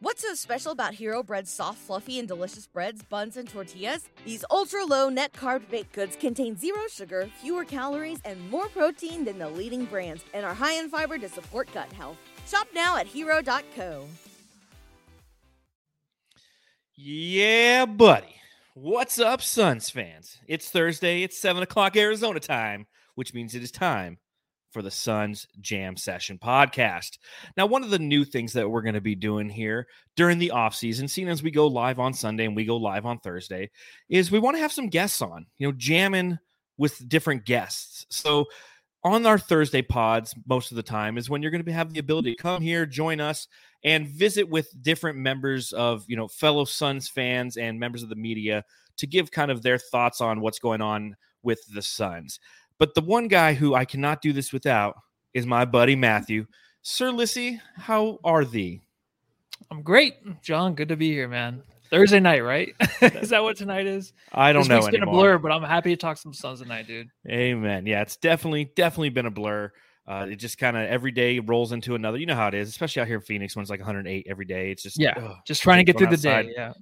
What's so special about Hero Bread's soft, fluffy, and delicious breads, buns, and tortillas? These ultra low net carb baked goods contain zero sugar, fewer calories, and more protein than the leading brands, and are high in fiber to support gut health. Shop now at hero.co. Yeah, buddy. What's up, Suns fans? It's Thursday, it's 7 o'clock Arizona time, which means it is time for the Suns Jam Session podcast. Now, one of the new things that we're going to be doing here during the off season, seeing as we go live on Sunday and we go live on Thursday, is we want to have some guests on, you know, jamming with different guests. So, on our Thursday pods, most of the time is when you're going to have the ability to come here, join us, and visit with different members of, you know, fellow Suns fans and members of the media to give kind of their thoughts on what's going on with the Suns. But the one guy who I cannot do this without is my buddy Matthew. Sir Lissy, how are thee? I'm great, John. Good to be here, man. Thursday night, right? is that what tonight is? I don't this know It's been a blur, but I'm happy to talk some Suns tonight, dude. Amen. Yeah, it's definitely definitely been a blur. Uh, it just kind of every day rolls into another. You know how it is, especially out here in Phoenix when it's like 108 every day. It's just Yeah, ugh, just trying to get through the outside. day. Yeah.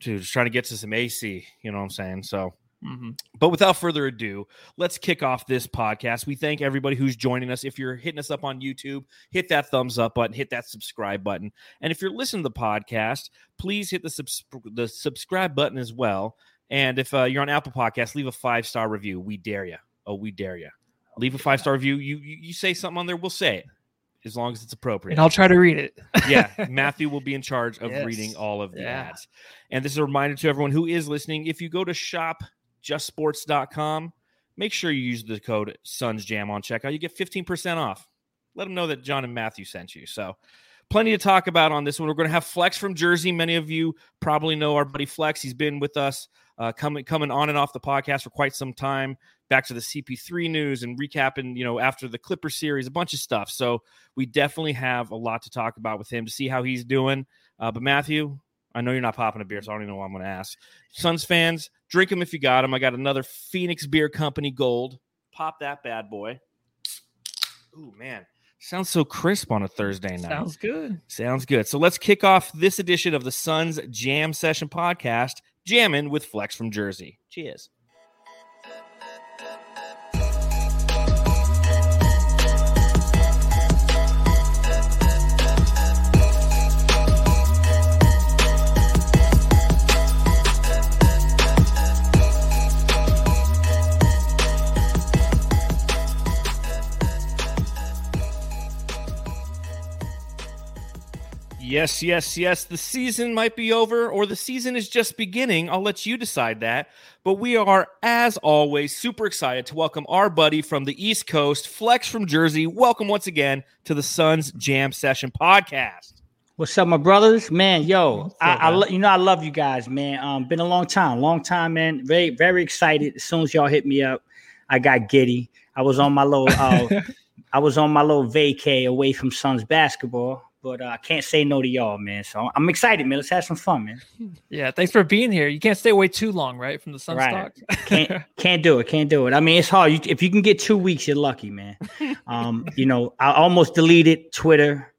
dude, just trying to get to some AC. You know what I'm saying? So hmm But without further ado, let's kick off this podcast. We thank everybody who's joining us. If you're hitting us up on YouTube, hit that thumbs up button, hit that subscribe button. And if you're listening to the podcast, please hit the, subs- the subscribe button as well. And if uh, you're on Apple Podcasts, leave a five star review. We dare you. Oh, we dare you. Leave a five star review. You, you you say something on there, we'll say it as long as it's appropriate And I'll try to read it. yeah, Matthew will be in charge of Yes. reading all of the Yeah. ads. And this is a reminder to everyone who is listening if you go to shopjustsports.com, make sure you use the code SUNSJAM on checkout. You get 15% off. Let them know that John and Matthew sent you. So, plenty to talk about on this one. We're going to have Flex from Jersey. Many of you probably know our buddy Flex. He's been with us uh, coming coming on and off the podcast for quite some time. Back to the CP3 news and recapping, you know, after the Clipper series, a bunch of stuff. So we definitely have a lot to talk about with him to see how he's doing. Uh, but Matthew, I know you're not popping a beer, so I don't even know what I'm going to ask. Suns fans, drink them if you got them. I got another Phoenix Beer Company Gold. Pop that bad boy. Ooh, man. Sounds so crisp on a Thursday night. Sounds good. Sounds good. So let's kick off this edition of the Suns Jam Session podcast, jamming with Flex from Jersey. Cheers. Yes, yes, yes. The season might be over or the season is just beginning. I'll let you decide that. But we are, as always, super excited to welcome our buddy from the East Coast, Flex from Jersey. Welcome once again to the Suns Jam Session podcast. What's up, my brothers? Man, yo, What's I, up, I lo- you know I love you guys, man. Um, been a long time, long time, man. Very, very excited. As soon as y'all hit me up, I got giddy. I was on my little, uh, I was on my little vacay away from Suns basketball, but uh, I can't say no to y'all, man. So I'm excited, man. Let's have some fun, man. Yeah. Thanks for being here. You can't stay away too long, right? From the Suns Right. Can't can't do it. Can't do it. I mean, it's hard. You, if you can get two weeks, you're lucky, man. Um, you know, I almost deleted Twitter.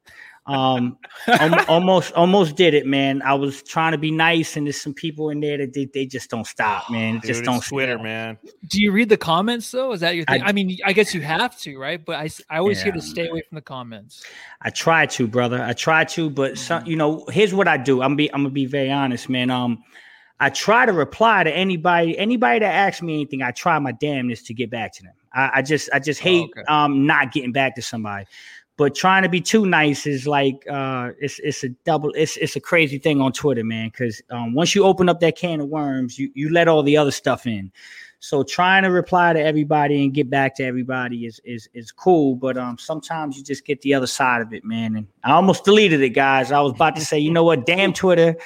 Um, almost almost did it, man. I was trying to be nice, and there's some people in there that they, they just don't stop, man. Dude, just don't Twitter, stop. man. Do you read the comments though? Is that your thing? I- I, mean, I guess you have to, right? But I, I always hear to stay away from the comments. I try to, brother. I try to, but some, you know, here's what I do. I'm be I'm gonna be very honest, man. Um, I try to reply to anybody anybody that asks me anything. I try my damnedest to get back to them. I, I just I just Oh, hate okay. um not getting back to somebody. But trying to be too nice is like uh it's it's a double it's it's a crazy thing on Twitter, man. Because um once you open up that can of worms, you you let all the other stuff in. So trying to reply to everybody and get back to everybody is is is cool, but um sometimes you just get the other side of it, man. And I almost deleted it, guys. I was about to say, you know what, damn Twitter.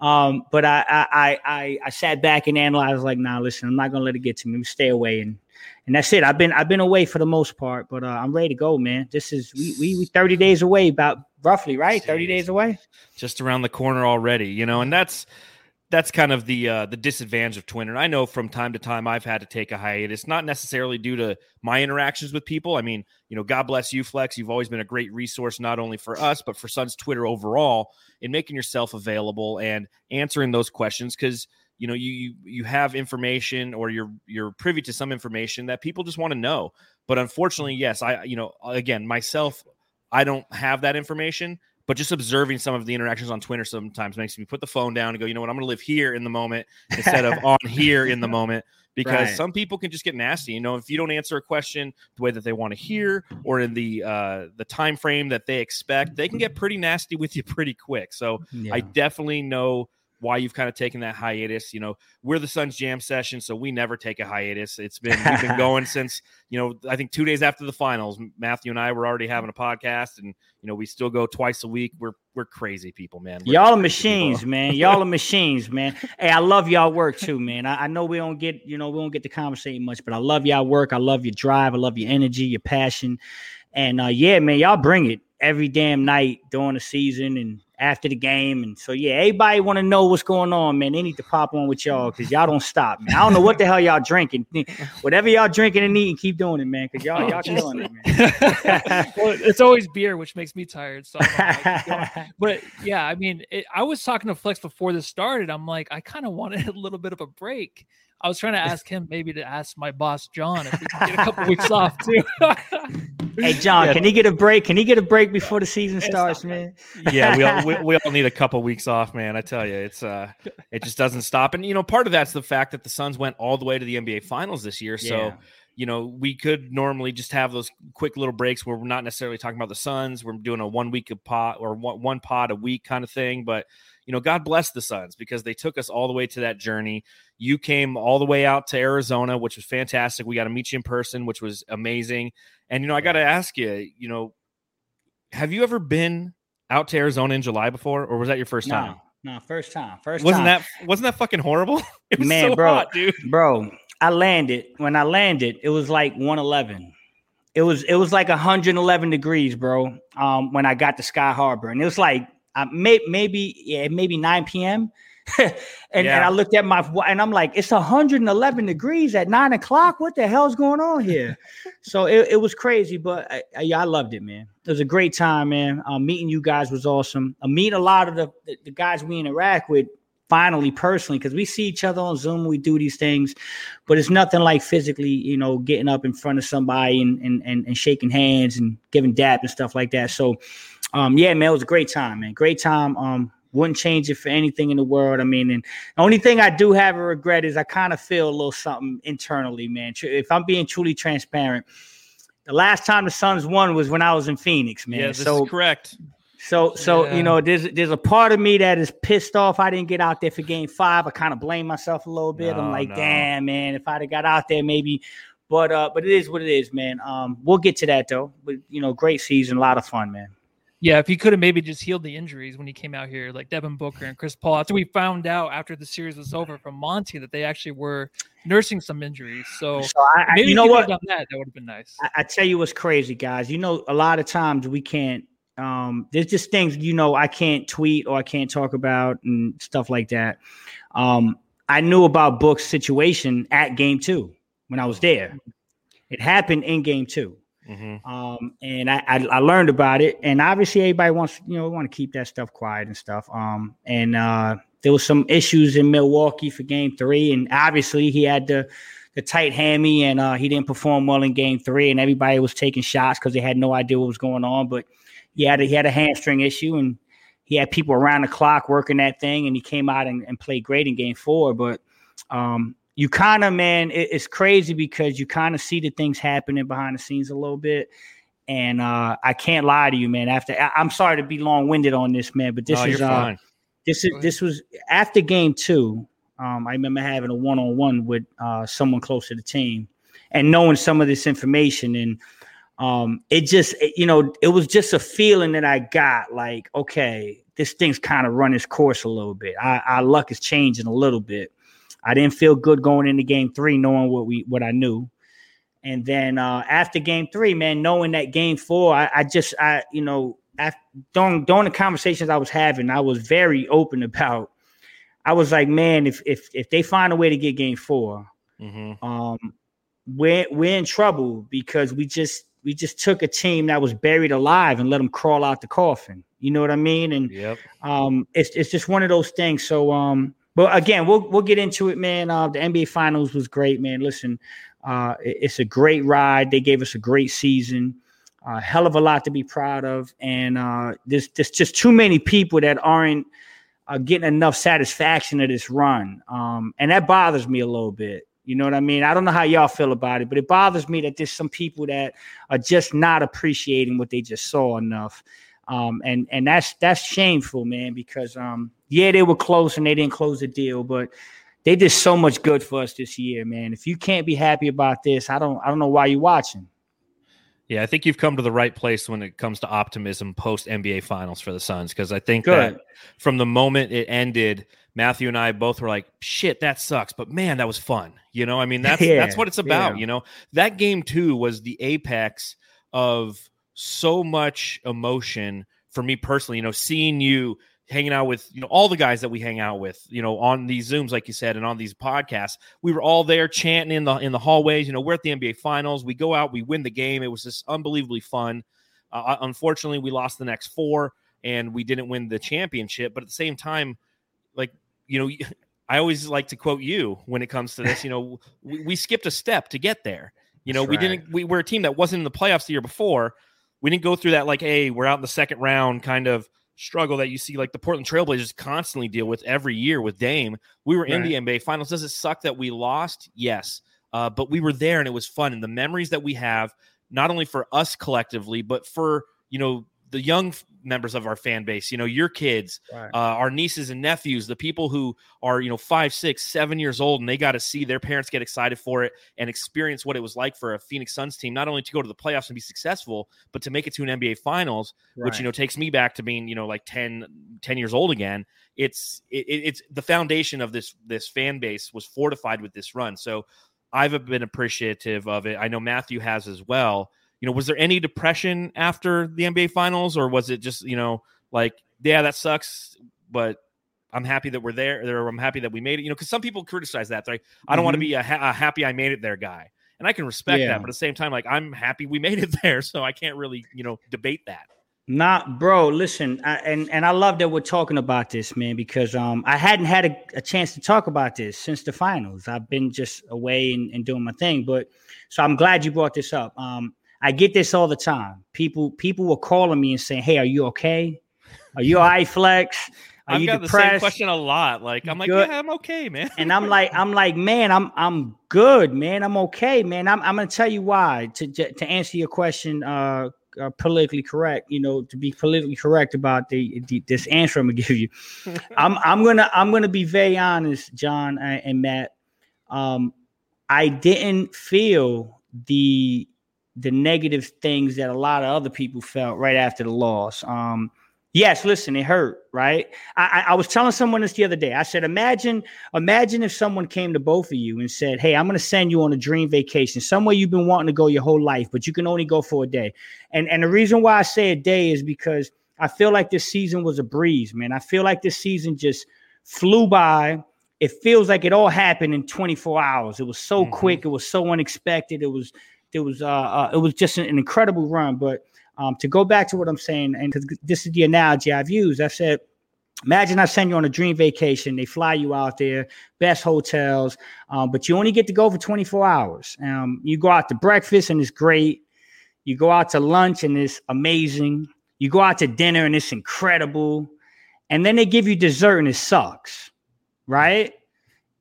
Um, but I I I I, sat back and analyzed like, nah, listen, I'm not gonna let it get to me. Stay away and and that's it. I've been I've been away for the most part, but uh, I'm ready to go, man. This is we we, we 30 days away, about roughly, right? 30 days away. Just around the corner already, you know, and that's that's kind of the uh, the disadvantage of Twitter. And I know from time to time I've had to take a hiatus, not necessarily due to my interactions with people. I mean, you know, God bless you, Flex. You've always been a great resource, not only for us but for Suns Twitter overall, in making yourself available and answering those questions because you know you, you you have information or you're you're privy to some information that people just want to know. But unfortunately, yes, I you know again myself, I don't have that information but just observing some of the interactions on Twitter sometimes makes me put the phone down and go, you know what, I'm going to live here in the moment instead of on here in the moment because right. some people can just get nasty. You know, if you don't answer a question the way that they want to hear or in the uh, the time frame that they expect, they can get pretty nasty with you pretty quick. So yeah. I definitely know why you've kind of taken that hiatus. You know, we're the Suns Jam session, so we never take a hiatus. It's been we've been going since you know I think two days after the finals. Matthew and I were already having a podcast, and you know we still go twice a week. We're we're crazy people, man. We're y'all are machines, people. man. Y'all are machines, man. Hey, I love y'all work too, man. I, I know we don't get you know we don't get to conversate much, but I love y'all work. I love your drive. I love your energy, your passion, and uh, yeah, man, y'all bring it every damn night during the season and after the game. And so yeah, everybody want to know what's going on, man. They need to pop on with y'all because y'all don't stop, man. I don't know what the hell y'all drinking. Whatever y'all drinking and eating, keep doing it, man. Because y'all oh, y'all killing it, man. well, it's always beer, which makes me tired. So, but yeah, I mean, it, I was talking to Flex before this started. I'm like, I kind of wanted a little bit of a break. I was trying to ask him maybe to ask my boss John if we can get a couple weeks off too. hey John, yeah. can he get a break? Can he get a break before the season starts, man? yeah, we all, we, we, all need a couple weeks off, man. I tell you, it's uh, it just doesn't stop. And you know, part of that's the fact that the Suns went all the way to the NBA Finals this year, so. Yeah you know, we could normally just have those quick little breaks where we're not necessarily talking about the Suns. We're doing a one week of pot or one, one pod a week kind of thing. But, you know, God bless the Suns because they took us all the way to that journey. You came all the way out to Arizona, which was fantastic. We got to meet you in person, which was amazing. And, you know, I got to ask you, you know, have you ever been out to Arizona in July before, or was that your first time? No, no, first time. First wasn't time. that wasn't that fucking horrible? It was Man, so bro, hot, dude. Bro, I landed. When I landed, it was like 111. It was it was like 111 degrees, bro. Um, when I got to Sky Harbor, and it was like uh, may, maybe yeah, maybe 9 p.m. and, yeah. and I looked at my and I'm like, it's 111 degrees at nine o'clock. What the hell's going on here? so it, it was crazy, but I, I, I, loved it, man. It was a great time, man. Um, meeting you guys was awesome. I meet a lot of the, the, the guys we interact with finally personally because we see each other on zoom we do these things but it's nothing like physically you know getting up in front of somebody and and and, and shaking hands and giving dap and stuff like that so um yeah man it was a great time man great time um wouldn't change it for anything in the world i mean and the only thing i do have a regret is i kind of feel a little something internally man if i'm being truly transparent the last time the Suns won was when I was in Phoenix, man. Yeah, this so, is correct. So, so yeah. you know, there's there's a part of me that is pissed off. I didn't get out there for Game Five. I kind of blame myself a little bit. No, I'm like, no. damn, man, if I'd have got out there, maybe. But uh, but it is what it is, man. Um, we'll get to that though. But you know, great season, a lot of fun, man. Yeah, if he could have maybe just healed the injuries when he came out here, like Devin Booker and Chris Paul. After we found out after the series was over from Monty that they actually were nursing some injuries. So, so I, maybe you know what? Done that that would have been nice. I, I tell you what's crazy, guys. You know, a lot of times we can't um, there's just things you know I can't tweet or I can't talk about and stuff like that. Um, I knew about Book's situation at game two when I was there. It happened in game 2 mm-hmm. um, and I, I, I, learned about it. And obviously, everybody wants you know want to keep that stuff quiet and stuff. Um, and uh, there was some issues in Milwaukee for game three, and obviously he had the the tight hammy, and uh, he didn't perform well in game three, and everybody was taking shots because they had no idea what was going on, but he had a, he had a hamstring issue and he had people around the clock working that thing and he came out and, and played great in game four but um, you kind of man it, it's crazy because you kind of see the things happening behind the scenes a little bit and uh, i can't lie to you man after I, am sorry to be long-winded on this man but this is uh, this is this was after game two um, i remember having a one-on-one with uh, someone close to the team and knowing some of this information and um, it just you know it was just a feeling that I got like okay this thing's kind of run its course a little bit. I, our luck is changing a little bit. I didn't feel good going into game three, knowing what we what I knew. And then uh, after game three, man, knowing that game four, I, I just I you know after during during the conversations I was having, I was very open about. I was like, man, if if if they find a way to get game 4 Mhm. um, we're we're in trouble because we just we just took a team that was buried alive and let them crawl out the coffin. You know what I mean? And Yep. um, it's it's just one of those things. So um, but again, we'll we'll get into it, man. Uh, the NBA Finals was great, man. Listen, uh, it- it's a great ride. They gave us a great season. A hell of a lot to be proud of, and uh, there's there's just too many people that aren't uh, getting enough satisfaction of this run, um, and that bothers me a little bit. You know what I mean? I don't know how y'all feel about it, but it bothers me that there's some people that are just not appreciating what they just saw enough. Um, and and that's that's shameful, man, because um, yeah, they were close and they didn't close the deal, but they did so much good for us this year, man. If you can't be happy about this, I don't I don't know why you're watching. Yeah, I think you've come to the right place when it comes to optimism post NBA Finals for the Suns because I think Good. that from the moment it ended, Matthew and I both were like, "Shit, that sucks," but man, that was fun. You know, I mean, that's Yeah, that's what it's about. yeah. You know, that game too was the apex of so much emotion for me personally. You know, seeing you hanging out with you know all the guys that we hang out with you know on these zooms like you said and on these podcasts. We were all there chanting in the in the hallways. You know we're at the nba finals. We go out we win the game. It was just unbelievably fun. Uh, unfortunately we lost the next four and we didn't win the championship. But at the same time like you know i always like to quote you when it comes to this you know we, we skipped a step to get there. You know That's we right. didn't we were a team that wasn't in the playoffs the year before. We didn't go through that like hey we're out in the second round kind of struggle that you see like the Portland Trailblazers constantly deal with every year with Dame. We were in the NBA finals. Does it suck that we lost? Yes. Uh, but we were there and it was fun. And the memories that we have, not only for us collectively, but for, you know, the young members of our fan base, you know, your kids, Right. uh, our nieces and nephews, the people who are, you know, five, six, seven years old, and they got to see their parents get excited for it and experience what it was like for a Phoenix Suns team, not only to go to the playoffs and be successful, but to make it to an NBA finals which you know takes me back to being you know like 10 10 years old again. It's it, it- it's the foundation of this this fan base was fortified with this run. So i've been appreciative of it. I know matthew has as well you know was there any depression after the nba finals or was it just you know like yeah that sucks but i'm happy that we're there or i'm happy that we made it you know because some people criticize that like i don't want to Mhm. be a, ha- a happy i made it there guy and i can respect Yeah. that but at the same time like i'm happy we made it there so i can't really you know debate that Not, bro. Listen, I, and and I love that we're talking about this, man, because um I hadn't had a, a chance to talk about this since the finals. I've been just away and, and doing my thing, but so I'm glad you brought this up. Um, I get this all the time. People people were calling me and saying, "Hey, are you okay? Are you all right, Flex? Are I've you got the depressed?" same question a lot. Like I'm like, Good. yeah, I'm okay, man. and I'm like, I'm like, man, I'm I'm good, man. I'm okay, man. I'm I'm gonna tell you why. To to to answer your question, uh, uh politically correct, you know, to be politically correct about the, the this answer I'm gonna give you. I'm I'm gonna I'm gonna be very honest, John and, and Matt. Um, I didn't feel the the negative things that a lot of other people felt right after the loss. Um, yes, listen, it hurt, right? I, I, I was telling someone this the other day. I said, imagine, imagine if someone came to both of you and said, "Hey, I'm going to send you on a dream vacation somewhere you've been wanting to go your whole life, but you can only go for a day." And and the reason why I say a day is because I feel like this season was a breeze, man. I feel like this season just flew by. It feels like it all happened in 24 hours. It was so Mhm. quick. It was so unexpected. It was it was uh, uh it was just an, an incredible run. But um, to go back to what I'm saying, and because this is the analogy I've used, I said, imagine I send you on a dream vacation. They fly you out there, best hotels, um, but you only get to go for 24 hours. Um, you go out to breakfast and it's great. You go out to lunch and it's amazing. You go out to dinner and it's incredible. And then they give you dessert and it sucks, right?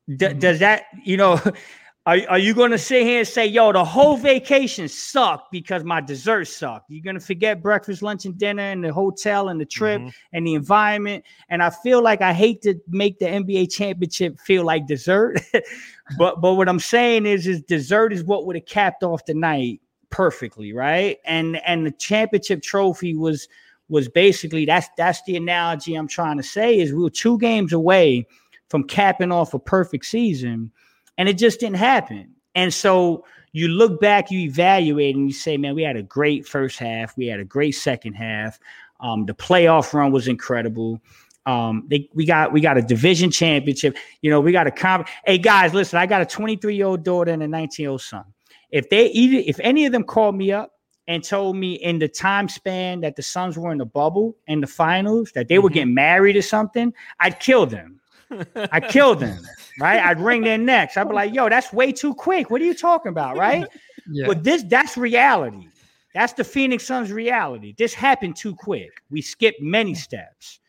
D- Does that, you know, are, are you going to sit here and say, yo, the whole vacation sucked because my dessert sucked? You're going to forget breakfast, lunch, and dinner and the hotel and the trip Mhm. and the environment. And I feel like I hate to make the NBA championship feel like dessert. but but what I'm saying is is dessert is what would have capped off the night perfectly, right? And and the championship trophy was was basically that's that's the analogy I'm trying to say is we were two games away from capping off a perfect season and it just didn't happen. And so you look back, you evaluate, and you say, man, we had a great first half. We had a great second half. Um, the playoff run was incredible. Um, they we got we got a division championship. You know, we got a comp. Hey guys, listen, I got a 23 year old daughter and a 19 year old son. If they either if any of them called me up and told me in the time span that the Suns were in the bubble and the finals that they mm-hmm. were getting married or something, I'd kill them. I'd kill them, right? I'd wring their necks. I'd be like, yo, that's way too quick. What are you talking about, right? Yeah. But this that's reality. That's the Phoenix Suns reality. This happened too quick. We skipped many steps.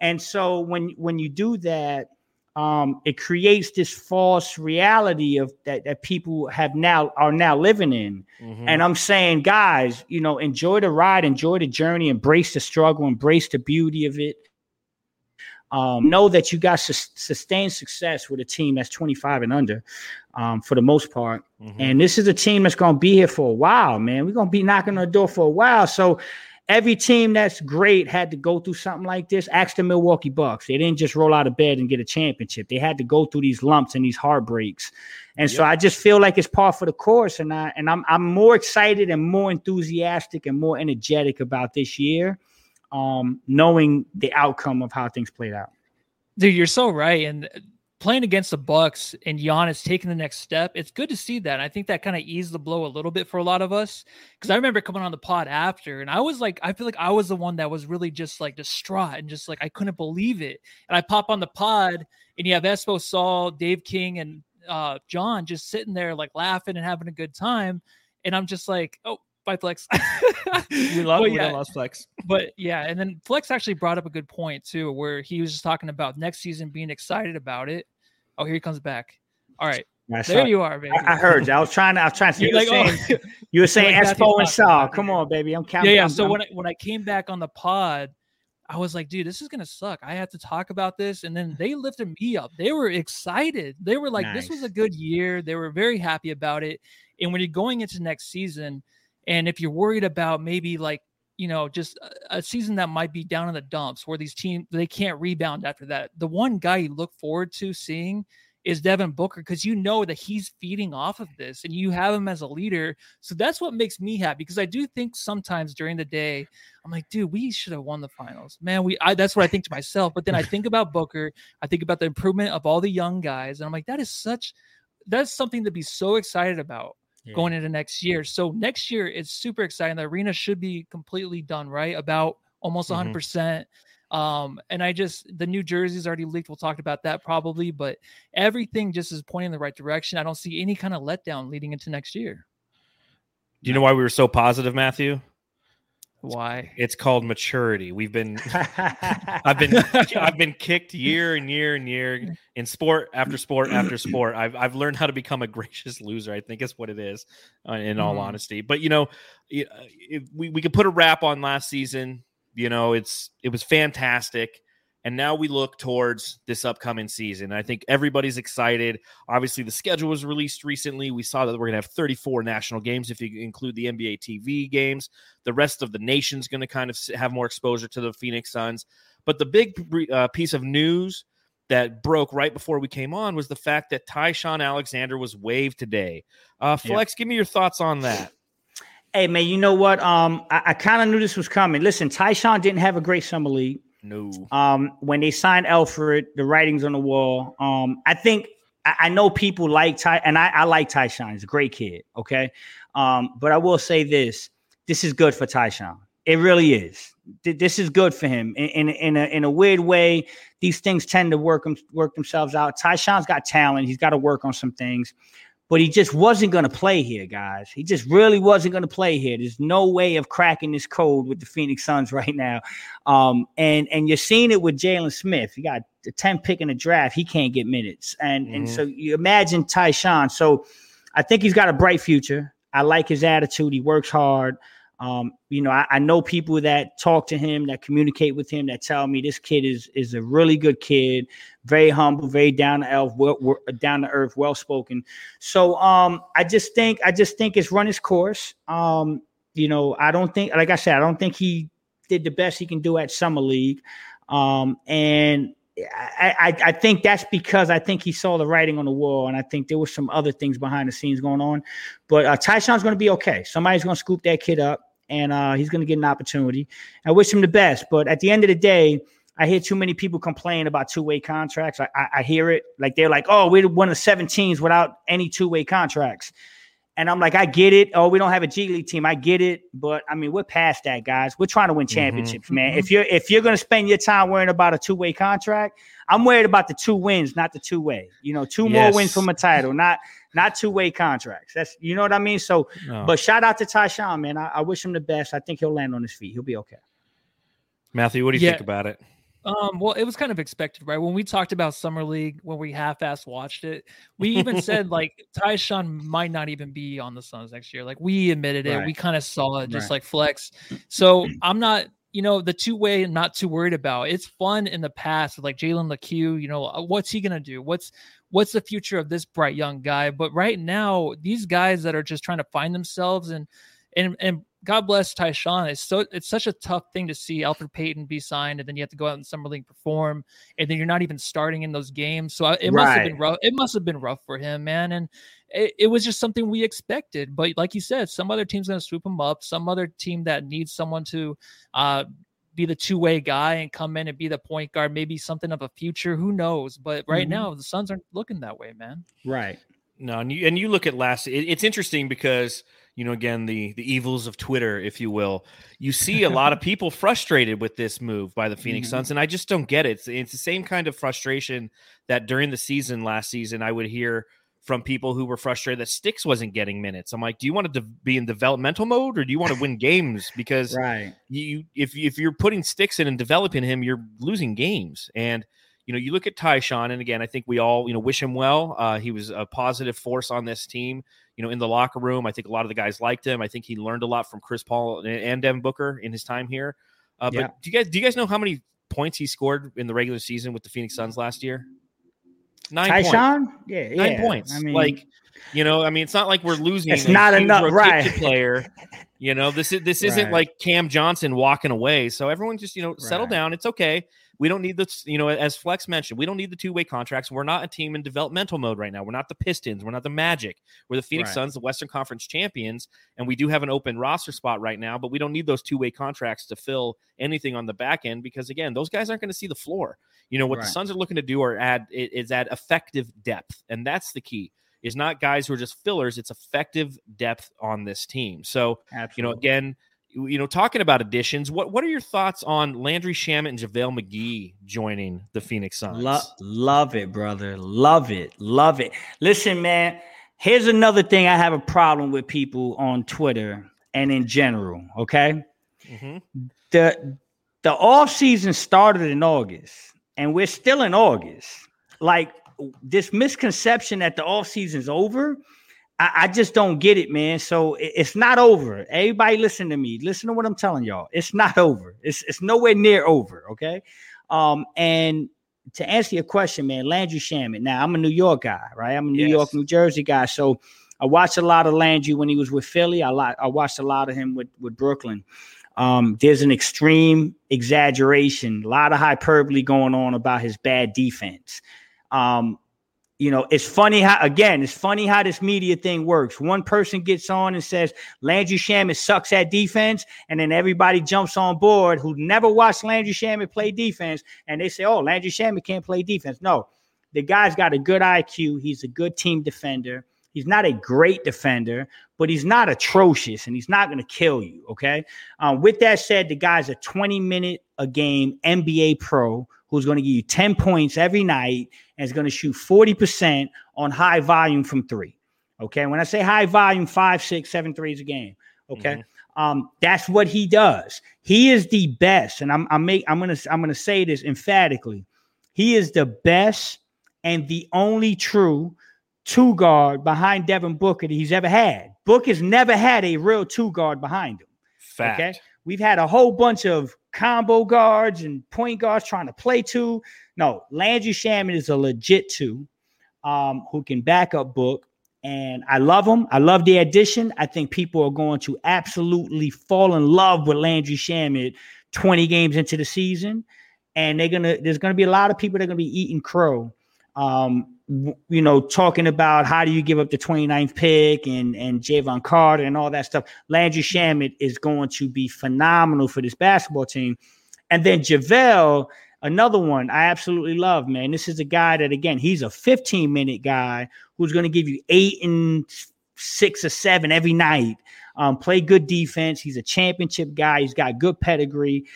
And so when when you do that, um, it creates this false reality of that that people have now are now living in. Mm-hmm. And I'm saying, guys, you know, enjoy the ride, enjoy the journey, embrace the struggle, embrace the beauty of it. Um, know that you got su- sustained success with a team that's 25 and under, um, for the most part. Mm-hmm. And this is a team that's going to be here for a while, man. We're going to be knocking on the door for a while. So every team that's great had to go through something like this. Ask the Milwaukee Bucks. They didn't just roll out of bed and get a championship. They had to go through these lumps and these heartbreaks. And yep. so I just feel like it's par for the course. And I and I'm I'm more excited and more enthusiastic and more energetic about this year, um, knowing the outcome of how things played out. Dude, you're so right. And playing against the Bucks and Giannis taking the next step, it's good to see that. I think that kind of eased the blow a little bit for a lot of us because I remember coming on the pod after, and I was like, I feel like I was the one that was really just like distraught and just like I couldn't believe it. And I pop on the pod, and you have Espo, Saul, Dave King, and uh, John just sitting there like laughing and having a good time, and I'm just like, oh, by Flex. we love well, yeah. lost Flex. But yeah, and then Flex actually brought up a good point too, where he was just talking about next season being excited about it. Oh, here he comes back. All right. I there saw, you are, baby. I, I, heard you. I was trying to. I was trying to. You, like, oh. saying, oh. you were saying like Espo and Saul. Come on, baby. I'm counting. Yeah, yeah. I'm, so I'm, when I, when I came back on the pod, I was like, dude, this is gonna suck. I have to talk about this, and then they lifted me up. They were excited. They were like, nice. this was a good year. They were very happy about it. And when you're going into next season, and if you're worried about maybe like you know just a, season that might be down in the dumps where these teams they can't rebound after that, the one guy you look forward to seeing is Devin Booker because you know that he's feeding off of this and you have him as a leader. So that's what makes me happy because I do think sometimes during the day, I'm like, dude, we should have won the finals. Man, we I, that's what I think to myself. But then I think about Booker, I think about the improvement of all the young guys, and I'm like, that is such that's something to be so excited about yeah. going into next year. So next year it's super exciting. The arena should be completely done, right? About almost 100%. Mm-hmm. percent um, and I just the New Jersey's already leaked. We'll talk about that probably, but everything just is pointing in the right direction. I don't see any kind of letdown leading into next year. Do you know why we were so positive, Matthew? Why? It's called maturity. We've been I've been I've been kicked year and year and year in sport after sport after sport. I've I've learned how to become a gracious loser. I think is what it is, uh, in all mm. honesty. But you know, uh, we we could put a wrap on last season. You know, it's it was fantastic. And now we look towards this upcoming season. I think everybody's excited. Obviously, the schedule was released recently. We saw that we're going to have 34 national games if you include the NBA TV games. The rest of the nation's going to kind of have more exposure to the Phoenix Suns. But the big uh, piece of news that broke right before we came on was the fact that Ty-Shon Alexander was waived today. Uh, Flex, yeah. give me your thoughts on that. Hey man, you know what? Um, I, I kind of knew this was coming. Listen, Ty-Shon didn't have a great summer league. No. Um, when they signed Elfrid, the writings on the wall. Um, I think I, I know people like Ty, and I, I like Ty-Shon. He's a great kid. Okay. Um, but I will say this: this is good for Ty-Shon. It really is. This is good for him in, in, in, a, in a weird way. These things tend to work work themselves out. Ty-Shon's got talent. He's got to work on some things but he just wasn't going to play here, guys. He just really wasn't going to play here. There's no way of cracking this code with the Phoenix Suns right now. Um, and and you're seeing it with Jalen Smith. He got the 10 pick in the draft. He can't get minutes. And mm-hmm. and so you imagine Ty-Shon. So I think he's got a bright future. I like his attitude. He works hard. Um, you know, I, I, know people that talk to him, that communicate with him, that tell me this kid is is a really good kid, very humble, very down to earth, well, down to earth, well spoken. So um, I just think I just think it's run its course. Um, you know, I don't think, like I said, I don't think he did the best he can do at summer league, um, and I, I, I think that's because I think he saw the writing on the wall, and I think there was some other things behind the scenes going on. But uh, Ty-Shon's going to be okay. Somebody's going to scoop that kid up and uh, he's going to get an opportunity. I wish him the best, but at the end of the day, I hear too many people complain about two way contracts. I, I, I hear it like they're like, oh, we're one of 17s without any two way contracts. And I'm like, I get it. Oh, we don't have a G League team. I get it, but I mean, we're past that, guys. We're trying to win championships, mm-hmm. man. Mm-hmm. If you're if you're gonna spend your time worrying about a two way contract, I'm worried about the two wins, not the two way. You know, two yes. more wins from a title, not not two way contracts. That's you know what I mean. So, no. but shout out to Ty-Shon, man. I, I, wish him the best. I think he'll land on his feet. He'll be okay. Matthew, what do you yeah. think about it? Um, well, it was kind of expected, right? When we talked about Summer League, when we half-ass watched it, we even said like Ty-Shon might not even be on the Suns next year. Like we admitted it, right. we kind of saw it, just right. like flex. So I'm not, you know, the two-way, not too worried about. It's fun in the past like Jalen Lecque. You know, uh, what's he gonna do? What's what's the future of this bright young guy? But right now, these guys that are just trying to find themselves and and and God bless Ty-Shon. It's so it's such a tough thing to see Elfrid Payton be signed, and then you have to go out in summer league perform, and then you're not even starting in those games. So it must have been rough. It must have been rough for him, man. And it, it was just something we expected. But like you said, some other team's going to swoop him up. Some other team that needs someone to uh, be the two way guy and come in and be the point guard, maybe something of a future. Who knows? But right mm-hmm. now, the Suns aren't looking that way, man. Right. No, and you and you look at last. It, it's interesting because you know again the the evils of Twitter, if you will. You see a lot of people frustrated with this move by the Phoenix mm-hmm. Suns, and I just don't get it. It's, it's the same kind of frustration that during the season last season I would hear from people who were frustrated that Sticks wasn't getting minutes. I'm like, do you want to de- be in developmental mode or do you want to win games? Because right. you if if you're putting Sticks in and developing him, you're losing games. And you know, you look at Ty-Shon, and again, I think we all, you know, wish him well. Uh, he was a positive force on this team, you know, in the locker room. I think a lot of the guys liked him. I think he learned a lot from Chris Paul and, Devin Booker in his time here. Uh, yeah. But do you guys do you guys know how many points he scored in the regular season with the Phoenix Suns last year? Nine Ty-Shon? Points. Yeah, yeah. Nine points. I mean, like, you know, I mean, it's not like we're losing. It's not enough, right? Player, you know, this is this isn't right. like Cam Johnson walking away. So everyone just you know settle right. down. It's okay. We don't need this, you know, as Flex mentioned, we don't need the two way contracts. We're not a team in developmental mode right now. We're not the Pistons. We're not the Magic. We're the Phoenix right. Suns, the Western Conference champions. And we do have an open roster spot right now, but we don't need those two way contracts to fill anything on the back end because, again, those guys aren't going to see the floor. You know, what right. the Suns are looking to do are add is add effective depth. And that's the key is not guys who are just fillers. It's effective depth on this team. So, Absolutely. you know, again, you know, talking about additions, what what are your thoughts on Landry Shamet and JaVale McGee joining the Phoenix Suns? Lo- love it, brother. Love it. Love it. Listen, man, here's another thing I have a problem with people on Twitter and in general. Okay. Mm-hmm. The the off season started in August, and we're still in August. Like this misconception that the off season's over I, I, just don't get it, man. So it, it's not over. Everybody listen to me. Listen to what I'm telling y'all. It's not over. It's it's nowhere near over. Okay. Um, and to answer your question, man, Landry Shamet. Now I'm a New York guy, right? I'm a New yes. York, New Jersey guy. So I watched a lot of Landry when he was with Philly. I lot I watched a lot of him with with Brooklyn. Um, there's an extreme exaggeration, a lot of hyperbole going on about his bad defense. Um, you know, it's funny how again, it's funny how this media thing works. One person gets on and says Landry Shamet sucks at defense, and then everybody jumps on board who never watched Landry Shamet play defense, and they say, "Oh, Landry Shamet can't play defense." No, the guy's got a good IQ. He's a good team defender. He's not a great defender, but he's not atrocious, and he's not going to kill you. Okay. Um, with that said, the guy's a 20 minute a game NBA pro who's going to give you 10 points every night and is going to shoot 40% on high volume from three. Okay. When I say high volume, five, six, seven threes a game. Okay. Mm-hmm. Um, that's what he does. He is the best. And I'm I'm make I'm gonna I'm gonna say this emphatically. He is the best and the only true two guard behind Devin Booker that he's ever had. Book has never had a real two guard behind him. Fact. Okay. We've had a whole bunch of combo guards and point guards trying to play two. No, Landry Shamet is a legit two um, who can back up Book. And I love him. I love the addition. I think people are going to absolutely fall in love with Landry Shamet 20 games into the season. And they're gonna there's gonna be a lot of people that are gonna be eating crow um, you know, talking about how do you give up the 29th pick and and Jevon Carter and all that stuff. Landry Shamet is going to be phenomenal for this basketball team. And then JaVale, Another one I absolutely love, man. This is a guy that again, he's a 15 minute guy who's going to give you eight and six or seven every night. Um, play good defense. He's a championship guy. He's got good pedigree.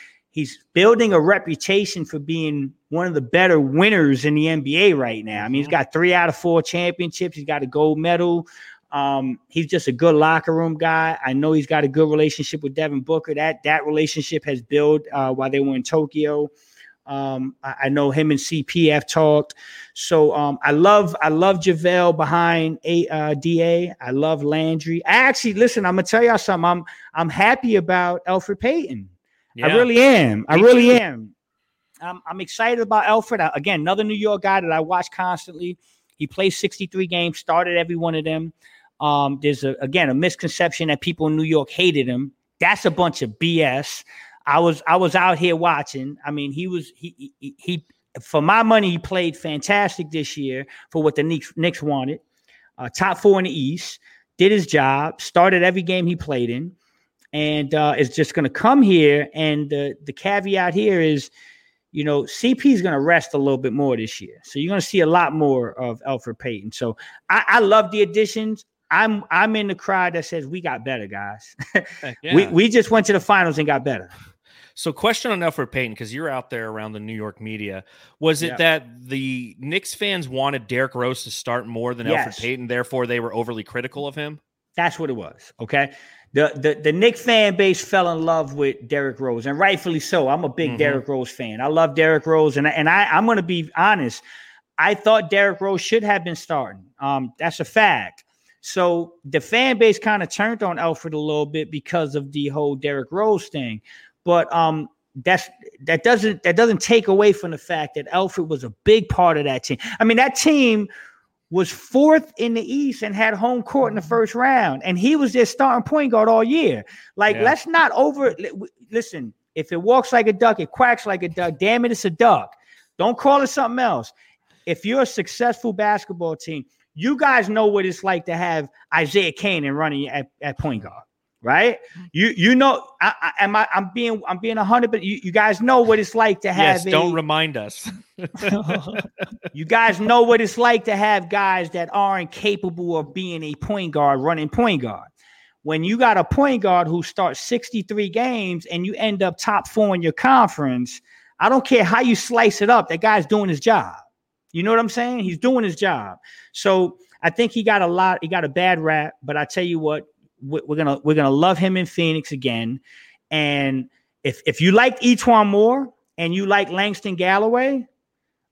He's building a reputation for being one of the better winners in the NBA right now. I mean, he's mm-hmm. got three out of four championships. He's got a gold medal. Um, he's just a good locker room guy. I know he's got a good relationship with Devin Booker. That that relationship has built uh, while they were in Tokyo. Um, I, I, know him and CP have talked. So um, I love I love JaVale behind a uh, Da. I love Landry. I actually listen. I'm gonna tell y'all something. I'm I'm happy about Elfrid Payton. Yeah. I really am. I really too. am. I'm, I'm excited about Elfrid. Again, another New York guy that I watch constantly. He plays 63 games, started every one of them. Um, there's a, again a misconception that people in New York hated him. That's a bunch of BS. I was I was out here watching. I mean, he was he he, he for my money he played fantastic this year for what the Knicks, Knicks wanted. Uh, top four in the East, did his job, started every game he played in, and uh, is just going to come here. And the the caveat here is, you know, CP is going to rest a little bit more this year, so you're going to see a lot more of Elfrid Payton. So I, I love the additions. I'm I'm in the crowd that says we got better, guys. yeah. we we just went to the finals and got better. So, question on Elfrid Payton because you're out there around the New York media. Was it yeah. that the Knicks fans wanted Derrick Rose to start more than yes. Elfrid Payton, therefore they were overly critical of him? That's what it was. Okay. The, the the Knick fan base fell in love with Derrick Rose, and rightfully so. I'm a big mm-hmm. Derrick Rose fan. I love Derrick Rose, and and I I'm going to be honest. I thought Derrick Rose should have been starting. Um, that's a fact. So the fan base kind of turned on Elfrid a little bit because of the whole Derrick Rose thing. But um, that's that doesn't that doesn't take away from the fact that Elfrid was a big part of that team. I mean, that team was fourth in the East and had home court in the mm-hmm. first round, and he was their starting point guard all year. Like, yeah. let's not over listen. If it walks like a duck, it quacks like a duck. Damn it, it's a duck. Don't call it something else. If you're a successful basketball team, you guys know what it's like to have Isaiah Canaan running at, at point guard, right? Mm-hmm. You you know, I, I, am I, I'm being I'm being a hundred, but you, you guys know what it's like to have. Yes, a, don't remind us. you guys know what it's like to have guys that aren't capable of being a point guard running point guard. When you got a point guard who starts 63 games and you end up top four in your conference, I don't care how you slice it up. That guy's doing his job. You know what I'm saying? He's doing his job. So I think he got a lot. He got a bad rap, but I tell you what, we're gonna we're gonna love him in Phoenix again. And if if you like E'Twaun Moore and you like Langston Galloway,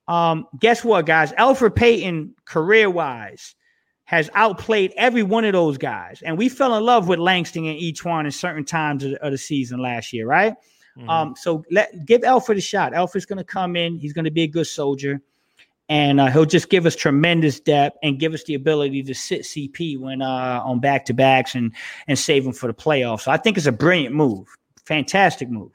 um, guess what, guys? Elfrid Payton, career wise, has outplayed every one of those guys. And we fell in love with Langston and E'Twaun in certain times of, of the season last year, right? Mm-hmm. Um, so let give Elfrid a shot. Elfrid's to come in. He's to be a good soldier and uh, he'll just give us tremendous depth and give us the ability to sit CP when uh, on back to backs and and save him for the playoffs. So I think it's a brilliant move, fantastic move.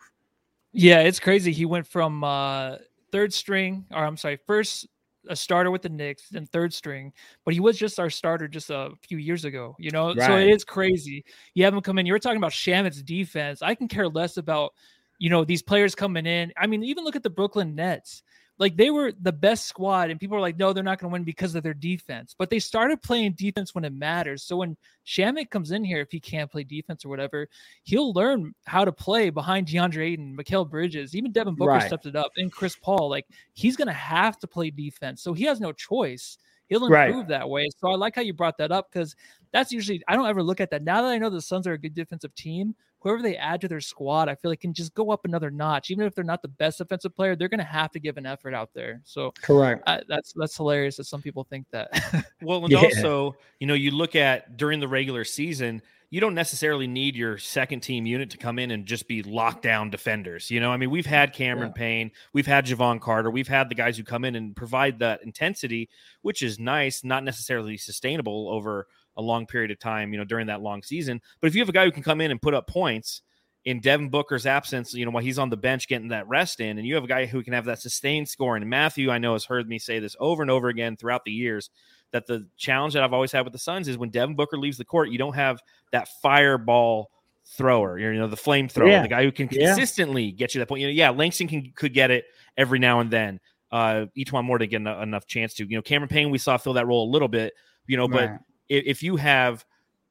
Yeah, it's crazy. He went from uh, third string, or I'm sorry, first a starter with the Knicks, then third string, but he was just our starter just a few years ago. You know, right. so it is crazy. You have him come in. You were talking about Shamet's defense. I can care less about you know these players coming in. I mean, even look at the Brooklyn Nets like they were the best squad and people were like no they're not going to win because of their defense. But they started playing defense when it matters. So when Shamet comes in here if he can't play defense or whatever he'll learn how to play behind DeAndre Ayton Mikal Bridges even Devin Booker right. stepped it up and Chris Paul. Like he's going to have to play defense. So he has no choice. He'll improve right. that way. So I like how you brought that up because that's usually I don't ever look at that. Now that I know the Suns are a good defensive team whoever they add to their squad, I feel like can just go up another notch. Even if they're not the best defensive player, they're going to have to give an effort out there. So correct. I, that's that's hilarious that some people think that. well, and yeah. also, you know, you look at during the regular season, you don't necessarily need your second team unit to come in and just be lockdown defenders. You know, I mean, we've had Cameron yeah. Payne, we've had Jevon Carter, we've had the guys who come in and provide that intensity, which is nice, not necessarily sustainable over a long period of time, you know, during that long season. But if you have a guy who can come in and put up points in Devin Booker's absence, you know, while he's on the bench getting that rest in, and you have a guy who can have that sustained scoring. And Matthew, I know, has heard me say this over and over again throughout the years that the challenge that I've always had with the Suns is when Devin Booker leaves the court, you don't have that fireball thrower, you know, the flamethrower, Yeah. the guy who can Yeah. consistently get you that point. You know, yeah, Langston can could get it every now and then. Uh, E'Twaun Moore didn't get enough chance to. You know, Cameron Payne, we saw fill that role a little bit. You know, but Right. If, you have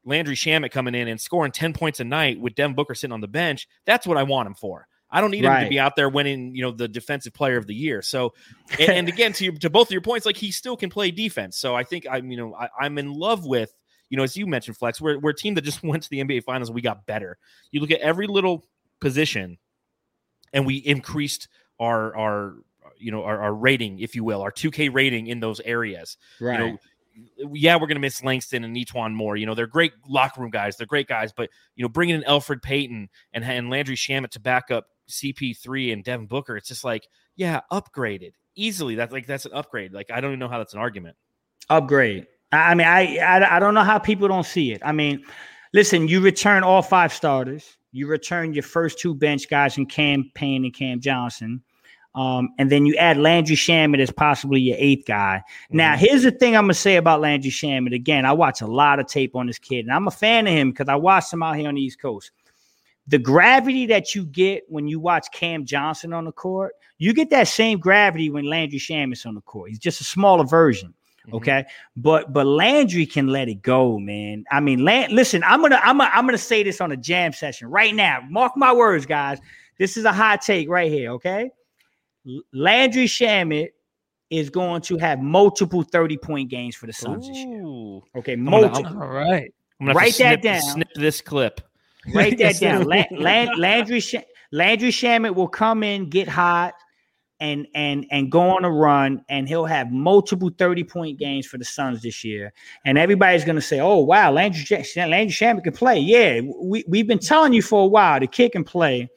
Landry Shamet coming in and scoring 10 points a night with Devin Booker sitting on the bench, that's what I want him for. I don't need him to be out there winning, you know, the defensive player of the year. So, and, and again, to your, to both of your points, like he still can play defense. So I think I'm, you know, I, I'm in love with, you know, as you mentioned, Flex, we're, we're a team that just went to the NBA Finals. We got better. You look at every little position, and we increased our our you know our, our rating, if you will, our 2K rating in those areas Right. you know, yeah, we're gonna miss Langston and E'Twaun Moore. You know, they're great locker room guys. They're great guys, but you know, bringing in Elfrid Payton and and Landry Shamet to back up CP3 and Devin Booker, it's just like, yeah, upgraded easily. That's like that's an upgrade. Like I don't even know how that's an argument. upgrade. I I mean, I, I I don't know how people don't see it. I mean, listen, you return all five starters. You return your first two bench guys in Cam Payne and Cam Johnson. Um, and then you add Landry Shamet as possibly your eighth guy. Now, here's the thing I'm gonna say about Landry Shamet. Again, I watch a lot of tape on this kid, and I'm a fan of him because I watched him out here on the East Coast. The gravity that you get when you watch Cam Johnson on the court, you get that same gravity when Landry Shamet's on the court. He's just a smaller version. Mhm. Okay, but but Landry can let it go, man. I mean, Land, listen, I'm gonna I'm gonna I'm gonna say this on a jam session right now. Mark my words, guys. This is a hot take right here. Okay, Landry Shamet is going to have multiple 30 point games for the Suns this year. Okay, multiple. All right. I'm gonna have to Write that snip, down. Snip this clip. Write that down. sir. Lan- Lan- Landry Sh- Landry Shamet will come in, get hot, and and and go on a run, and he'll have multiple thirty point games for the Suns this year. And everybody's gonna say, "Oh wow, Landry Sh- Landry Shamet can play." Yeah, we we've been telling you for a while the kid can play.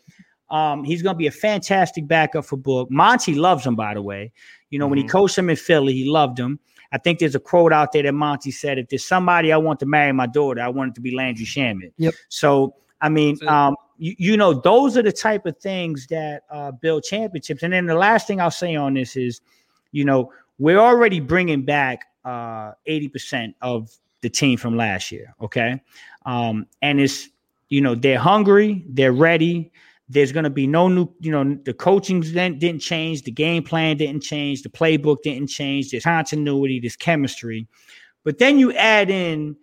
Um, he's gonna be a fantastic backup for Book. Monty loves him, by the way. You know, when he Mhm. coached him in Philly, he loved him. I think there's a quote out there that Monty said, "If there's somebody I want to marry my daughter, I want it to be Landry Shamet." Yep. So I mean, um, you, you know, those are the type of things that uh, build championships. And then the last thing I'll say on this is, you know, we're already bringing back uh, 80% of the team from last year. Okay. Um, and it's, you know, they're hungry, they're ready. There's going to be no new, you know, the coaching didn't, didn't change, the game plan didn't change, the playbook didn't change, there's continuity, there's chemistry. But then you add in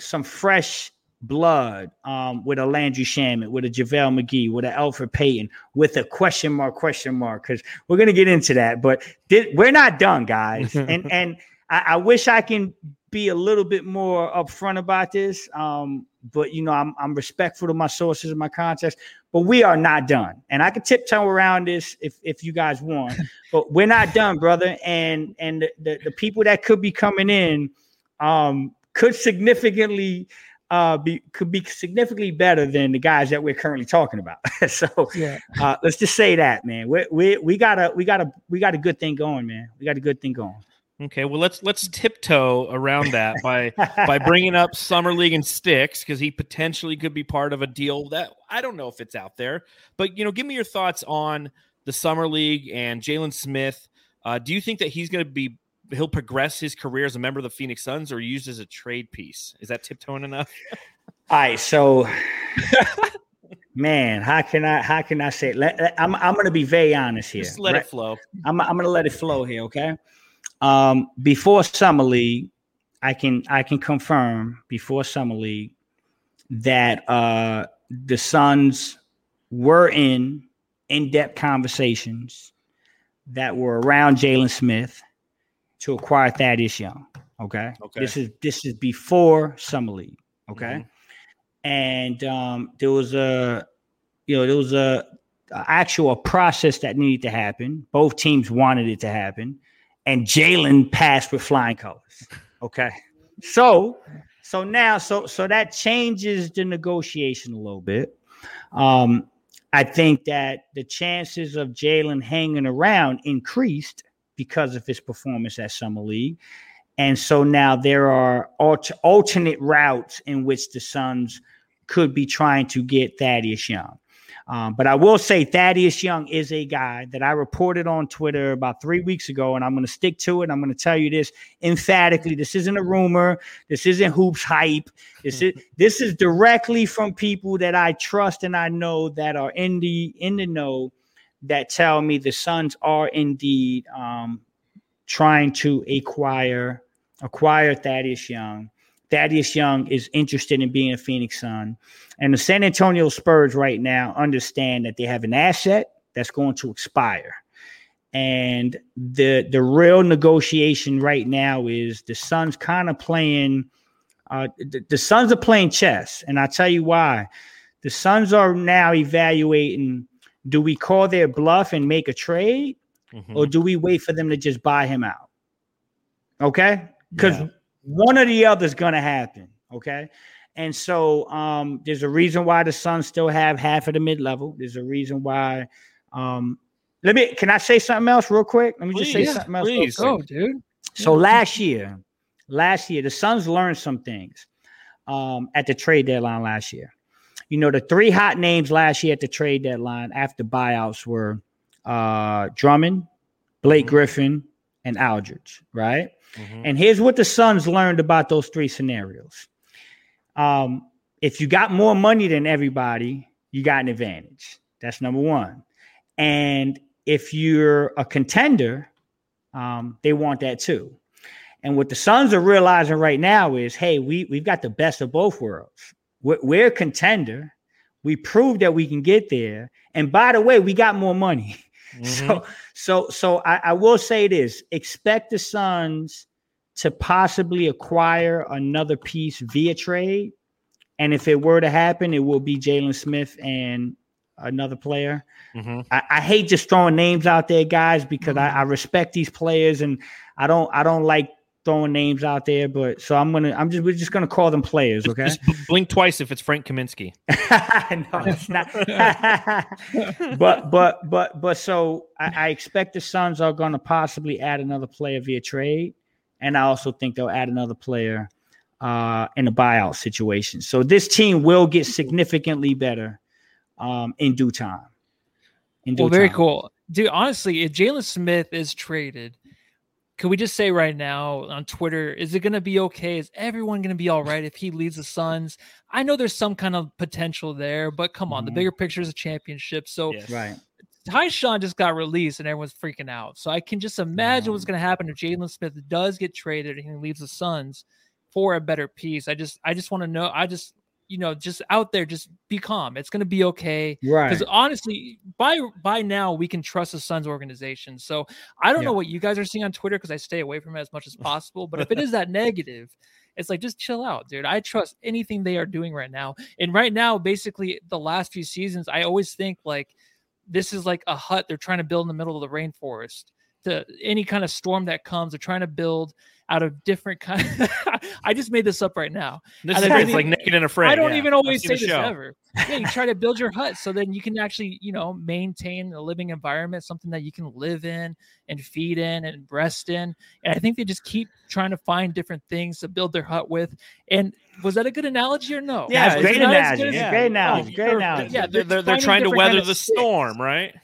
some fresh blood um, with a Landry Shamet, with a JaVale McGee, with an Elfrid Payton, with a question mark, question mark, because we're going to get into that. But thi- we're not done, guys. and and I, I wish I can be a little bit more upfront about this. Um, but you know, I'm I'm respectful to my sources and my context, but we are not done. And I can tiptoe around this if if you guys want, but we're not done, brother. And and the, the, the people that could be coming in um could significantly uh be could be significantly better than the guys that we're currently talking about. so Yeah. uh let's just say that, man. We we we got a we got a we got a good thing going, man. We got a good thing going. Okay, well let's let's tiptoe around that by by bringing up summer league and sticks because he potentially could be part of a deal that I don't know if it's out there. But you know, give me your thoughts on the summer league and Jalen Smith. Uh, do you think that he's going to be he'll progress his career as a member of the Phoenix Suns or used as a trade piece? Is that tiptoeing enough? All right, so man, how can I how can I say? Let, I'm I'm gonna be very honest here. Just let right? it flow. I'm I'm gonna let it flow here, okay? Um, before summer league, I can I can confirm before summer league that uh the Suns were in in-depth conversations that were around Jalen Smith to acquire Thaddeus Young. Okay. Okay. This is this is before summer league. Okay. Mhm. And um, there was a you know there was a, a actual process that needed to happen. Both teams wanted it to happen, and Jalen passed with flying colors. Okay. So so now so so that changes the negotiation a little bit. Um, I think that the chances of Jalen hanging around increased because of his performance at Summer League. And so now there are alter- alternate routes in which the Suns could be trying to get Thaddeus Young. Um, but I will say Thaddeus Young is a guy that I reported on Twitter about three weeks ago, and I'm going to stick to it. I'm going to tell you this emphatically. This isn't a rumor. This isn't hoops hype. This is this is directly from people that I trust and I know that are in the in the know that tell me the Suns are indeed um, trying to acquire acquire Thaddeus Young. Thaddeus Young is interested in being a Phoenix Sun. And the San Antonio Spurs right now understand that they have an asset that's going to expire. And the the real negotiation right now is the Suns kind of playing uh, the, the Suns are playing chess. And I'll tell you why. The Suns are now evaluating do we call their bluff and make a trade mm-hmm. or do we wait for them to just buy him out? Okay? Because yeah. One or the other is going to happen. Okay. And so um, there's a reason why the Suns still have half of the mid level. There's a reason why. Um, let me. Can I say something else real quick? Let me please, just say something else. Please, go, dude. So yeah. last year, last year the Suns learned some things um, at the trade deadline last year. You know, the three hot names last year at the trade deadline after buyouts were uh, Drummond, Blake mm-hmm. Griffin, and Aldridge, right? Mm-hmm. And here's what the Suns learned about those three scenarios. Um, if you got more money than everybody, you got an advantage. That's number one. And if you're a contender, um, they want that too. And what the Suns are realizing right now is, hey, we we've got the best of both worlds. We're, we're a contender. We proved that we can get there. And by the way, we got more money. Mm-hmm. So, so, so I, I will say this: expect the Suns to possibly acquire another piece via trade. And if it were to happen, it will be Jalen Smith and another player. Mm-hmm. I, I, hate just throwing names out there, guys, because mm-hmm. I, I, respect these players and I don't I don't like throwing names out there. But so I'm gonna I'm just we're just gonna call them players, okay? Just blink twice if it's Frank Kaminsky. no, it's not. but but but but so I, I expect the Suns are gonna possibly add another player via trade and I also think they'll add another player uh, in a buyout situation. So this team will get significantly better um, in due time. In due well, very time. cool, dude. Honestly, if Jalen Smith is traded, could we just say right now on Twitter, is it going to be okay? Is everyone going to be all right if he leads the Suns? I know there's some kind of potential there, but come on, mm-hmm. the bigger picture is a championship. So, yes. right. Ty-Shon just got released and everyone's freaking out. So I can just imagine what's going to happen if Jalen Smith does get traded and he leaves the Suns for a better piece. I just, I just want to know. I just, you know, just out there, just be calm. It's going to be okay. Right. Because honestly, by by now we can trust the Suns organization. So I don't yeah. know what you guys are seeing on Twitter because I stay away from it as much as possible. But if it is that negative, it's like just chill out, dude. I trust anything they are doing right now. And right now, basically, the last few seasons, I always think like this is like a hut they're trying to build in the middle of the rainforest. To any kind of storm that comes, they're trying to build out of different kind. I just made this up right now. This is like naked and afraid. I don't yeah. even always say this show. ever. Yeah, you try to build your hut so then you can actually, you know, maintain a living environment, something that you can live in and feed in and rest in. And I think they just keep trying to find different things to build their hut with. And was that a good analogy or no? Yeah, great analogy. Yeah. Great analogy. Great analogy. Yeah, they're, they're, they're trying to weather the storm, right?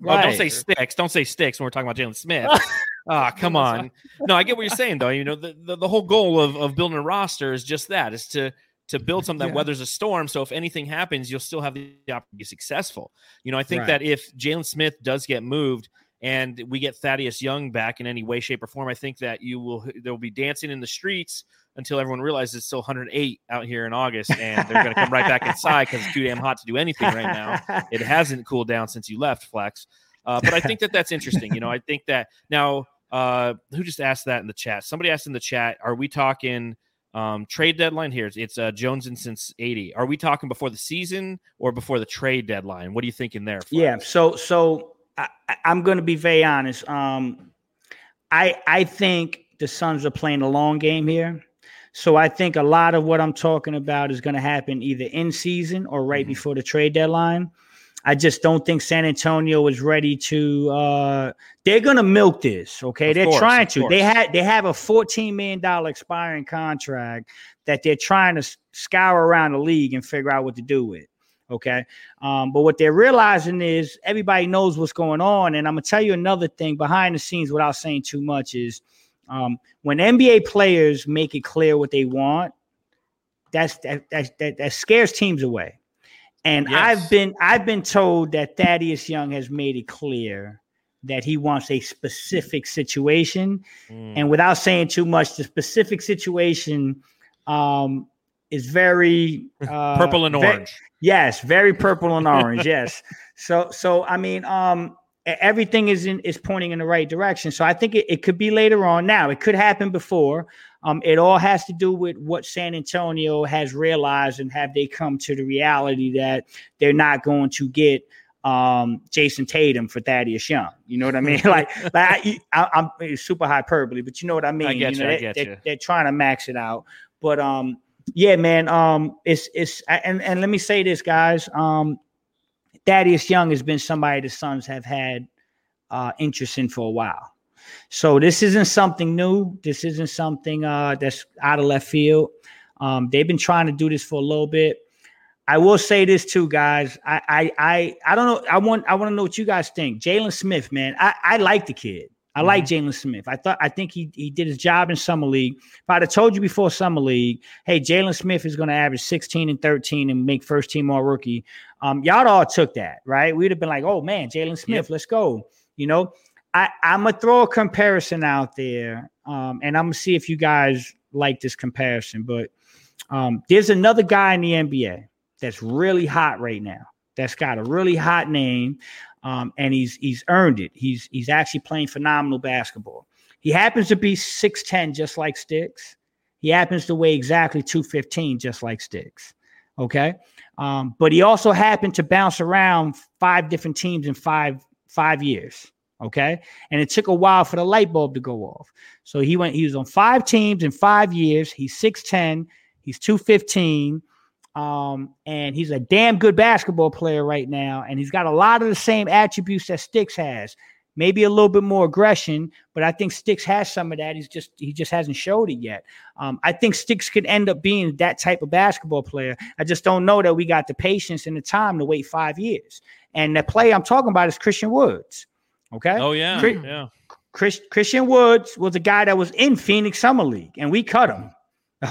Right. Oh, don't say sticks. Don't say sticks when we're talking about Jalen Smith. Ah, come on. No, I get what you're saying though. You know, the, the, the, whole goal of, of building a roster is just that is to to build something that yeah. weathers a storm. So if anything happens, you'll still have the opportunity to be successful. You know, I think right. that if Jalen Smith does get moved and we get Thaddeus Young back in any way, shape, or form, I think that you will there will be dancing in the streets until everyone realizes it's still 108 out here in August and they're going to come right back inside because it's too damn hot to do anything right now. It hasn't cooled down since you left, Flex. Uh, but I think that that's interesting. You know, I think that now, uh, who just asked that in the chat? Somebody asked in the chat, are we talking um, trade deadline here? It's uh, Jones and since 80. Are we talking before the season or before the trade deadline? What are you thinking there? Flex? Yeah. So, so I, am going to be very honest. Um, I, I think the Suns are playing a long game here. So I think a lot of what I'm talking about is going to happen either in season or right mm-hmm. before the trade deadline. I just don't think San Antonio is ready to. Uh, they're gonna milk this. Okay, of they're course, trying to. They had they have a fourteen million dollar expiring contract that they're trying to scour around the league and figure out what to do with. Okay. Um, but what they're realizing is everybody knows what's going on. And I'm gonna tell you another thing behind the scenes without saying too much is um, when NBA players make it clear what they want, that's that that that, that scares teams away. And Yes. I've been I've been told that Thaddeus Young has made it clear that he wants a specific situation. Mm. And without saying too much, the specific situation um, is very uh, Purple and orange. Yes, very purple and orange. yes. So so I mean um everything is in is pointing in the right direction. So I think it, it could be later on. Now it could happen before. Um it all has to do with what San Antonio has realized and have they come to the reality that they're not going to get um Jayson Tatum for Thaddeus Young. You know what I mean? like like I, I, I'm super hyperbole, but you know what I mean. get you you, know, I they, get they, you. they're trying to max it out. But um yeah, man. Um, it's it's and and let me say this, guys. Um, Thaddeus Young has been somebody the Suns have had uh interest in for a while. So this isn't something new. This isn't something uh that's out of left field. Um, they've been trying to do this for a little bit. I will say this too, guys. I I I, I don't know. I want I want to know what you guys think. Jalen Smith, man. I, I like the kid. I like Jalen Smith. I thought I think he he did his job in summer league. If I'd have told you before summer league, hey, Jalen Smith is going to average 16 and 13 and make first team all rookie. Um, y'all all took that, right? We'd have been like, oh man, Jalen Smith, let's go. You know, I, I'm gonna throw a comparison out there, um, and I'm gonna see if you guys like this comparison. But um, there's another guy in the NBA that's really hot right now. That's got a really hot name, um, and he's he's earned it. He's he's actually playing phenomenal basketball. He happens to be 6'10, just like Sticks. He happens to weigh exactly 215, just like Sticks. Okay. Um, but he also happened to bounce around five different teams in five five years. Okay. And it took a while for the light bulb to go off. So he went, he was on five teams in five years. He's 6'10, he's 215. Um, and he's a damn good basketball player right now. And he's got a lot of the same attributes that Sticks has. Maybe a little bit more aggression, but I think Sticks has some of that. He's just he just hasn't showed it yet. Um, I think Sticks could end up being that type of basketball player. I just don't know that we got the patience and the time to wait five years. And the play I'm talking about is Christian Woods. Okay. Oh yeah, Cri- yeah. Chris, Christian Woods was a guy that was in Phoenix Summer League, and we cut him.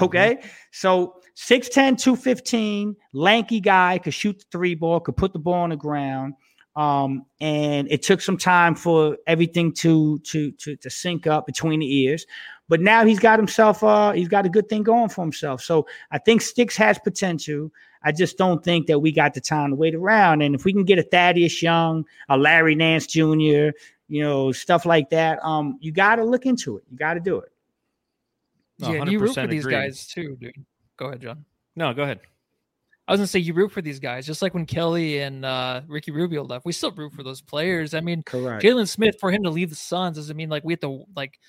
Okay. So 6'10, 215, lanky guy, could shoot the three ball, could put the ball on the ground. Um, and it took some time for everything to to to to sync up between the ears. But now he's got himself uh he's got a good thing going for himself. So I think Sticks has potential. I just don't think that we got the time to wait around. And if we can get a Thaddeus Young, a Larry Nance Jr., you know, stuff like that, um, you got to look into it. You got to do it. No, yeah, and you root for 100% these agreed. guys too, dude. Go ahead, John. No, go ahead. I was gonna say you root for these guys, just like when Kelly and uh, Ricky Rubio left. We still root for those players. I mean, Correct. Jalen Smith for him to leave the Suns doesn't mean like we have to like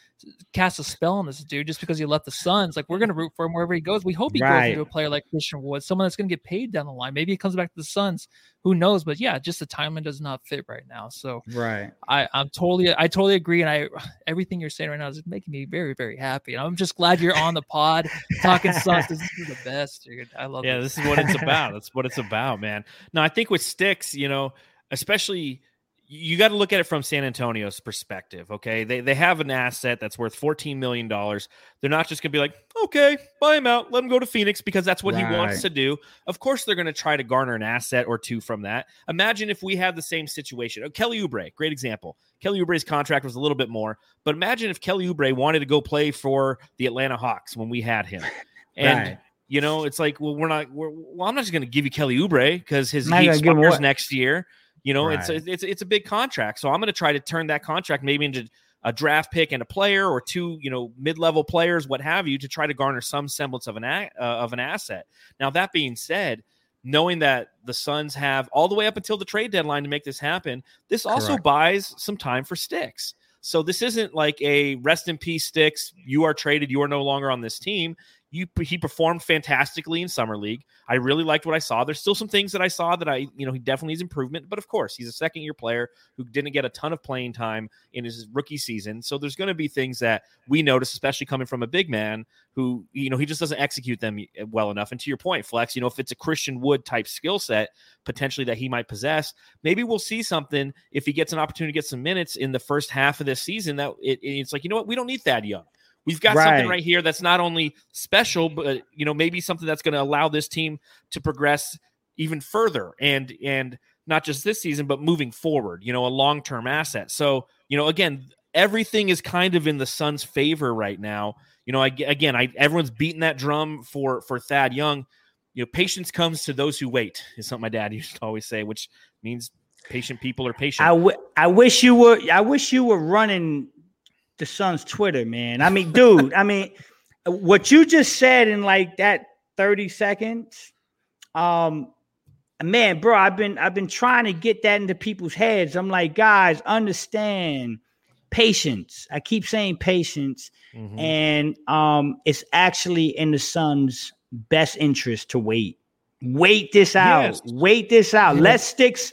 cast a spell on this dude just because he left the Suns. Like we're gonna root for him wherever he goes. We hope he Right. goes into a player like Christian Wood, someone that's gonna get paid down the line. Maybe he comes back to the Suns. Who knows? But yeah, just the timing does not fit right now. So Right. I, I'm totally, I totally agree, and I, everything you're saying right now is making me very, very happy. And I'm just glad you're on the pod talking Suns. This is the best, dude. I love Yeah, it. this is what it's about. That's what it's about, man. No, I think with sticks, you know, especially you got to look at it from San Antonio's perspective. Okay, they they have an asset that's worth fourteen million dollars. They're not just gonna be like, okay, buy him out, let him go to Phoenix because that's what he wants to do. Of course, they're gonna try to garner an asset or two from that. Imagine if we had the same situation. Oh, Kelly Oubre, great example. Kelly Oubre's contract was a little bit more, but imagine if Kelly Oubre wanted to go play for the Atlanta Hawks when we had him, and. Right. You know, it's like, well, we're not. We're, well, I'm not just going to give you Kelly Oubre because his Not he gonna expires next year. You know, it's Right. it's it's a big contract, so I'm going to try to turn that contract maybe into a draft pick and a player or two, you know, mid-level players, what have you, to try to garner some semblance of an a, uh, of an asset. Now, that being said, knowing that the Suns have all the way up until the trade deadline to make this happen, this also Correct. buys some time for Sticks. So this isn't like a rest in peace Sticks. You are traded. You are no longer on this team you he performed fantastically in summer league. I really liked what I saw. There's still some things that I saw that I, you know, he definitely needs improvement. But of course, he's a second year player who didn't get a ton of playing time in his rookie season. So there's going to be things that we notice, especially coming from a big man who, you know, he just doesn't execute them eh, well enough. And to your point, Flex, you know, if it's a Christian Wood type skill set potentially that he might possess, maybe we'll see something if he gets an opportunity to get some minutes in the first half of this season. That it, it's like, you know what, we don't need Thad Young. We've got right. something right here that's not only special, but you know, maybe something that's going to allow this team to progress even further and and not just this season, but moving forward, you know, a long-term asset. So, you know, again, everything is kind of in the Suns' favor right now. You know, I, again, I everyone's beating that drum for for Thad Young. You know, patience comes to those who wait is something my dad used to always say, which means patient people are patient. I, w- I wish you were I wish you were running the Suns Twitter, man. I mean, dude, I mean, what you just said in like that 30 seconds, um, man, bro, I've been I've been trying to get that into people's heads. I'm like, guys, understand patience. I keep saying patience, mm-hmm. and um, it's actually in the Suns' best interest to wait. Wait this out. Yes. Wait this out. Let Sticks.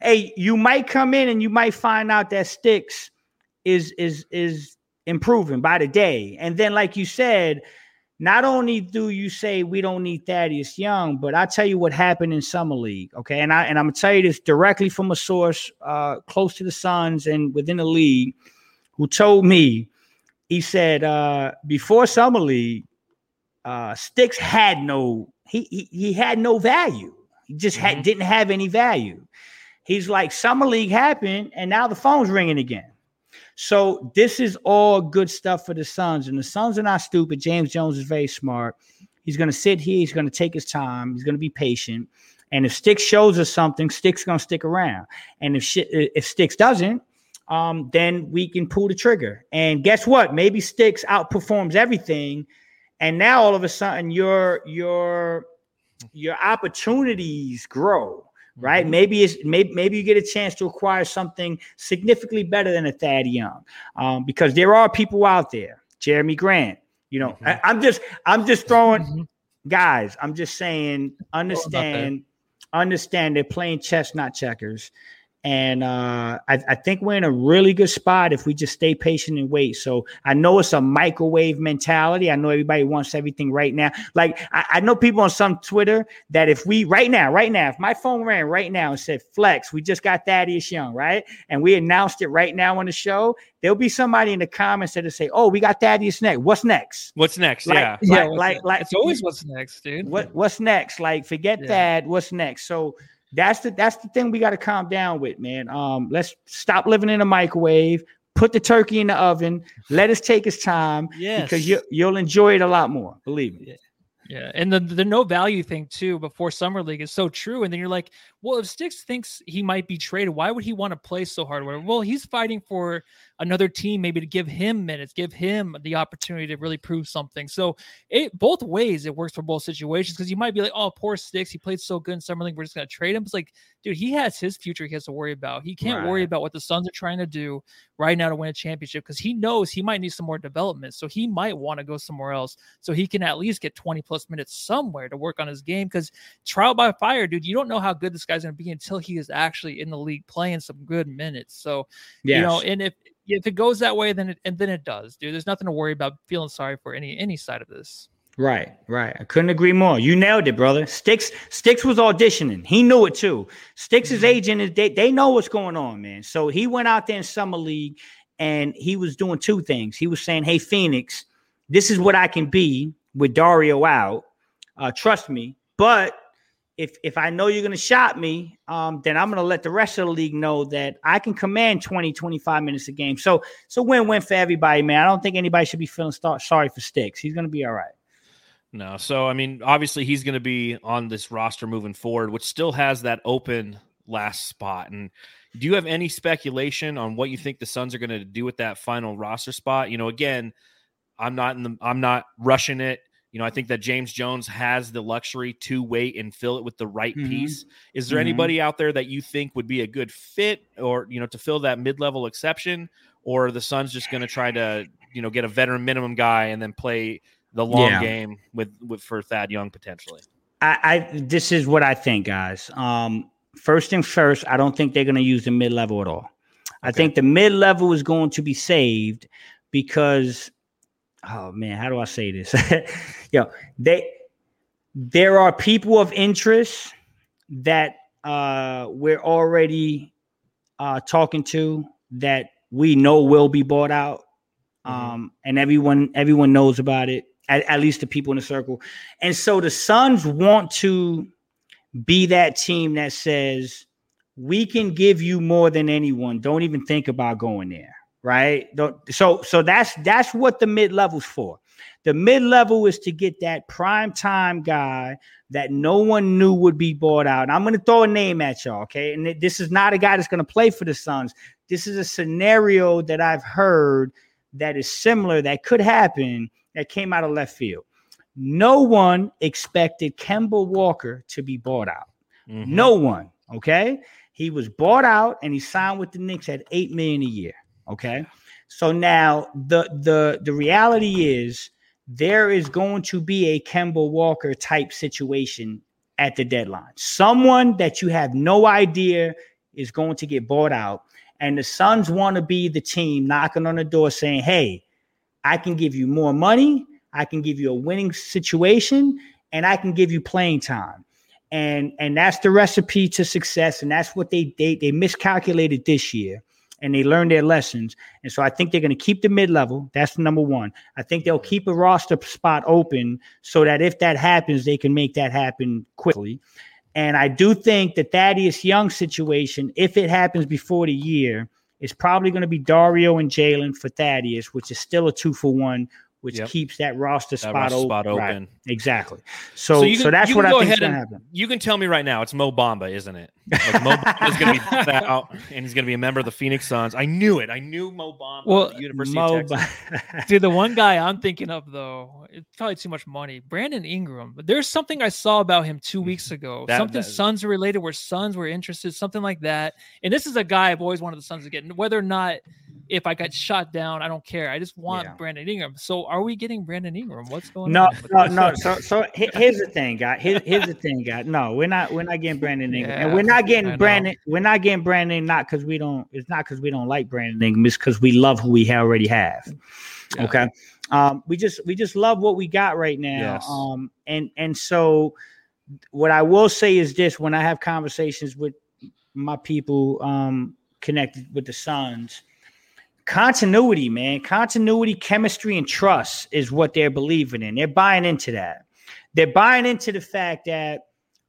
Hey, you might come in and you might find out that Sticks is is is improving by the day. And then, like you said, not only do you say we don't need Thaddeus Young, but I tell you what happened in summer league. Okay, and I and I'm gonna tell you this directly from a source uh, close to the Suns and within the league, who told me he said uh, before summer league, uh, Sticks had no he, he he had no value. He just had mm-hmm. didn't have any value. He's like summer league happened, and now the phone's ringing again. So this is all good stuff for the Suns, and the Suns are not stupid. James Jones is very smart. He's going to sit here. He's going to take his time. He's going to be patient. And if Sticks shows us something, Sticks going to stick around. And if sh- if Sticks doesn't, um, then we can pull the trigger. And guess what? Maybe Sticks outperforms everything, and now all of a sudden your your your opportunities grow right? Mm-hmm. Maybe it's maybe maybe you get a chance to acquire something significantly better than a Thad Young, um, because there are people out there, Jerami Grant. You know, mm-hmm. I, am just I'm just throwing mm-hmm. guys. I'm just saying, understand, understand. They're playing chess, not checkers. And uh, I, I, think we're in a really good spot if we just stay patient and wait. So I know it's a microwave mentality. I know everybody wants everything right now. Like I, I, know people on some Twitter that if we right now, right now, if my phone rang right now and said Flex, we just got Thaddeus Young, right? And we announced it right now on the show, there'll be somebody in the comments that'll say, "Oh, we got Thaddeus next. What's next? What's next? Like, yeah, like, yeah. Like, like, it's always what's next, dude. What What's next? Like, forget yeah. that. What's next? So that's the that's the thing we got to calm down with, man. Um, let's stop living in a microwave. Put the turkey in the oven. Let us take its time. Yes. because you you'll enjoy it a lot more. Believe me. Yeah. Yeah, and the the no value thing too before summer league is so true. And then you're like, well, if Sticks thinks he might be traded, why would he want to play so hard? Well, he's fighting for another team, maybe to give him minutes, give him the opportunity to really prove something. So it both ways it works for both situations because you might be like, oh, poor Sticks, he played so good in summer league, we're just gonna trade him. It's like, dude, he has his future he has to worry about. He can't right. worry about what the Suns are trying to do right now to win a championship because he knows he might need some more development. So he might want to go somewhere else so he can at least get 20 plus minutes somewhere to work on his game. Because trial by fire, dude, you don't know how good this guy's going to be until he is actually in the league playing some good minutes. So, yes. you know, and if if it goes that way, then it and then it does, dude. There's nothing to worry about feeling sorry for any any side of this. Right, right. I couldn't agree more. You nailed it, brother. Sticks Sticks was auditioning. He knew it too. Sticks' mm-hmm. agent is they, they know what's going on, man. So he went out there in summer league and he was doing two things. He was saying, Hey, Phoenix, this is what I can be with Dario out. Uh, trust me. But if if I know you're going to shot me, um, then I'm going to let the rest of the league know that I can command 20, 25 minutes a game. So so win-win for everybody, man. I don't think anybody should be feeling start, sorry for Sticks. He's going to be all right. No, so I mean, obviously he's going to be on this roster moving forward, which still has that open last spot. And do you have any speculation on what you think the Suns are going to do with that final roster spot? You know, again, I'm not in the I'm not rushing it. You know, I think that James Jones has the luxury to wait and fill it with the right mm-hmm. piece. Is there mm-hmm. anybody out there that you think would be a good fit or, you know, to fill that mid level exception? Or the Suns just going to try to, you know, get a veteran minimum guy and then play the long Yeah. game with, with for Thad Young potentially. I, I this is what I think, guys. Um, first and first, I don't think they're going to use the mid level at all. I think the mid level is going to be saved because, oh man, how do I say this? Yo, they there are people of interest that uh, we're already uh, talking to that we know will be bought out, Mhm. um, and everyone everyone knows about it. At, at least the people in the circle, and so the Suns want to be that team that says we can give you more than anyone. Don't even think about going there, right? Don't, so so that's that's what the mid level's for. The mid level is to get that prime time guy that no one knew would be bought out. And I'm going to throw a name at y'all, okay? And this is not a guy that's going to play for the Suns. This is a scenario that I've heard that is similar that could happen that came out of left field. No one expected Kemba Walker to be bought out. Mhm. No one. Okay. He was bought out and he signed with the Knicks at eight million a year. Okay. So now the the the reality is there is going to be a Kemba Walker type situation at the deadline. Someone that you have no idea is going to get bought out. And the Suns want to be the team knocking on the door saying, Hey, I can give you more money, I can give you a winning situation, and I can give you playing time and and that's the recipe to success and that's what they they they miscalculated this year and they learn their lessons. And so i think they're going to keep the mid-level. That's number one. I think they'll keep a roster spot open so that if that happens they can make that happen quickly. And i do think that thaddeus young situation if it happens before the year is probably going to be dario and jalen for thaddeus which is still a two for one which Yep. keeps that roster That spot, roster open. spot Right. Exactly. So, so, you can- that's what I go think is going to and- happen. You can tell me right now, it's Mo Bamba, isn't it? Like Mo Bamba is going to be out, and he's going to be a member of the Phoenix Suns. I knew it. I knew Mo Bamba. Well, the University Mo of Texas. Ba- Dude, the one guy I'm thinking of though, it's probably too much money. Brandon Ingram. But there's something I saw about him two weeks mm-hmm. ago. That- something that- Suns related where Suns were interested, something like that. And this is a guy I've always wanted the Suns to get. And Whether or not if I got shot down, I don't care. I just want Yeah. Brandon Ingram. So are we getting Brandon Ingram? What's going No, on? with no, no. So, so here's the thing, guy. Here, here's the thing, guy. No, we're not. We're not getting Brandon Ingram, and we're not getting. Brandon. We're not getting Brandon. Not because we don't. It's not because we don't like Brandon Ingram. It's because we love who we already have. Yeah. Okay. Um, we just we just love what we got right now. Yes. Um, and and so what I will say is this: when I have conversations with my people um connected with the Suns, continuity, man, continuity, chemistry, and trust is what they're believing in. They're buying into that. They're buying into the fact that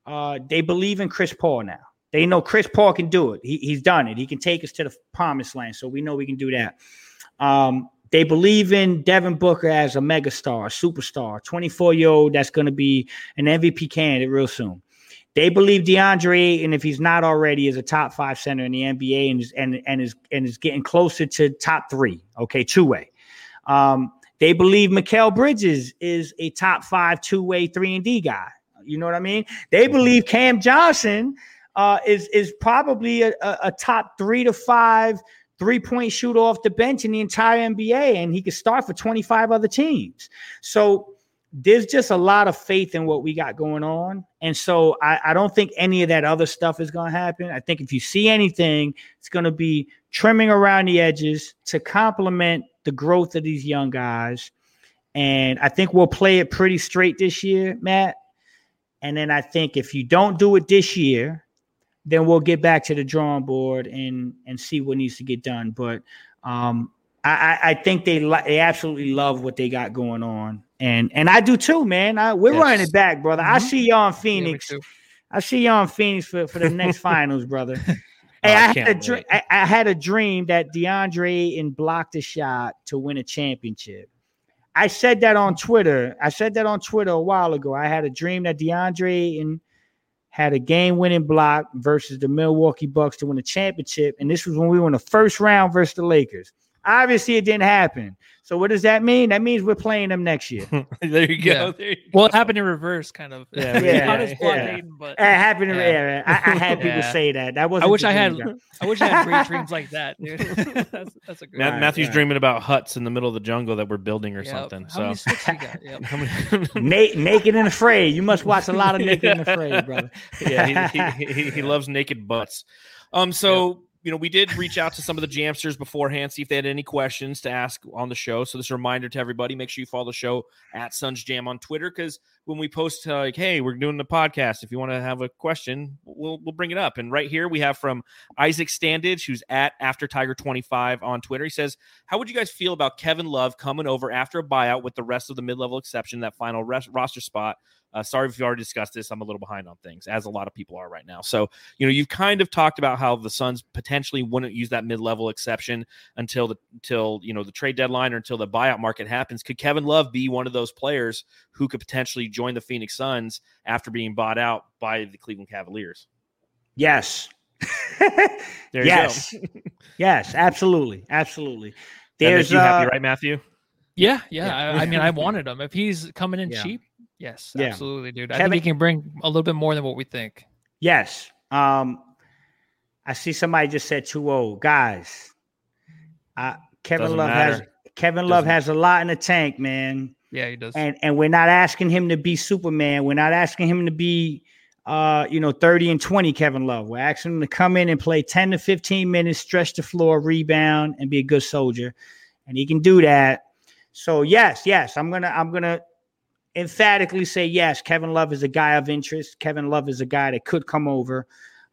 uh, they believe in Chris Paul now. They know Chris Paul can do it. He, he's done it. He can take us to the promised land. So we know we can do that. Um, they believe in Devin Booker as a megastar, a superstar, 24 year old that's going to be an MVP candidate real soon. They believe DeAndre Ayton if he's not already, is a top five center in the NBA and is and, and is and is getting closer to top three. Okay, two way. Um, they believe Mikal Bridges is a top five two way three and D guy. You know what I mean? They believe Cam Johnson uh, is is probably a, a, a top three to five three point shooter off the bench in the entire NBA, and he could start for 25 other teams. So there's just a lot of faith in what we got going on. And so I, I don't think any of that other stuff is going to happen. I think if you see anything, it's going to be trimming around the edges to complement the growth of these young guys. And I think we'll play it pretty straight this year, Matt. And then I think if you don't do it this year, then we'll get back to the drawing board and and see what needs to get done. But um, I, I, think they they absolutely love what they got going on, and and I do too, man. I, we're Yes. running it back, brother. I Mhm. see y'all in Phoenix. too. I see y'all in Phoenix for, for the next finals, brother. Hey, Oh, I I, had a dream. I, I had a dream that DeAndre Ayton blocked a shot to win a championship. I said that on Twitter. I said that on Twitter a while ago. I had a dream that DeAndre Ayton had a game-winning block versus the Milwaukee Bucks to win a championship, and this was when we were in the first round versus the Lakers. Obviously, it didn't happen. So what does that mean? That means we're playing them next year. there you go. Yeah. There you Well, it happened in reverse, kind of. Yeah, yeah, yeah. blockading, but It happened. Yeah. Yeah. I, I had people Yeah. say that. That was. I wish I had. I wish I had great dreams like that, dude. that's, that's a great. Ma- Right, Matthew's right. dreaming about huts in the middle of the jungle that we're building or Yep. something. How so many you got? Yep. Na- naked and afraid. You must watch a lot of Naked and Afraid, brother. yeah, he, he, he, he loves naked butts. Um, so you know, we did reach out to some of the jamsters beforehand, see if they had any questions to ask on the show. So this reminder to everybody: make sure you follow the show at Suns Jam on Twitter because when we post uh, like, "Hey, we're doing the podcast," if you want to have a question, we'll we'll bring it up. And right here we have from Isaac Standage, who's at After Tiger twenty five on Twitter. He says, "How would you guys feel about Kevin Love coming over after a buyout with the rest of the mid level exception, that final res- roster spot?" Uh, sorry if you already discussed this. I'm a little behind on things, as a lot of people are right now. So, you know, you've kind of talked about how the Suns potentially wouldn't use that mid-level exception until the until you know the trade deadline or until the buyout market happens. Could Kevin Love be one of those players who could potentially join the Phoenix Suns after being bought out by the Cleveland Cavaliers? Yes. There yes. go. yes. Absolutely. Absolutely. That makes There's you happy, uh, right, Matthew? Yeah, yeah. Yeah. I, I mean, I wanted him. If he's coming in Yeah. cheap, yes, Yeah. absolutely, dude. I Kevin- think he can bring a little bit more than what we think. Yes. Um, I see somebody just said too old. Guys, uh, Kevin Doesn't Love has. Kevin Love Doesn't- has a lot in the tank, man. Yeah, he does. And and we're not asking him to be Superman. We're not asking him to be uh, you know, 30 and 20 Kevin Love. We're asking him to come in and play 10 to 15 minutes, stretch the floor, rebound, and be a good soldier. And he can do that. So yes, yes, I'm gonna I'm gonna emphatically say yes. Kevin Love is a guy of interest. Kevin Love is a guy that could come over.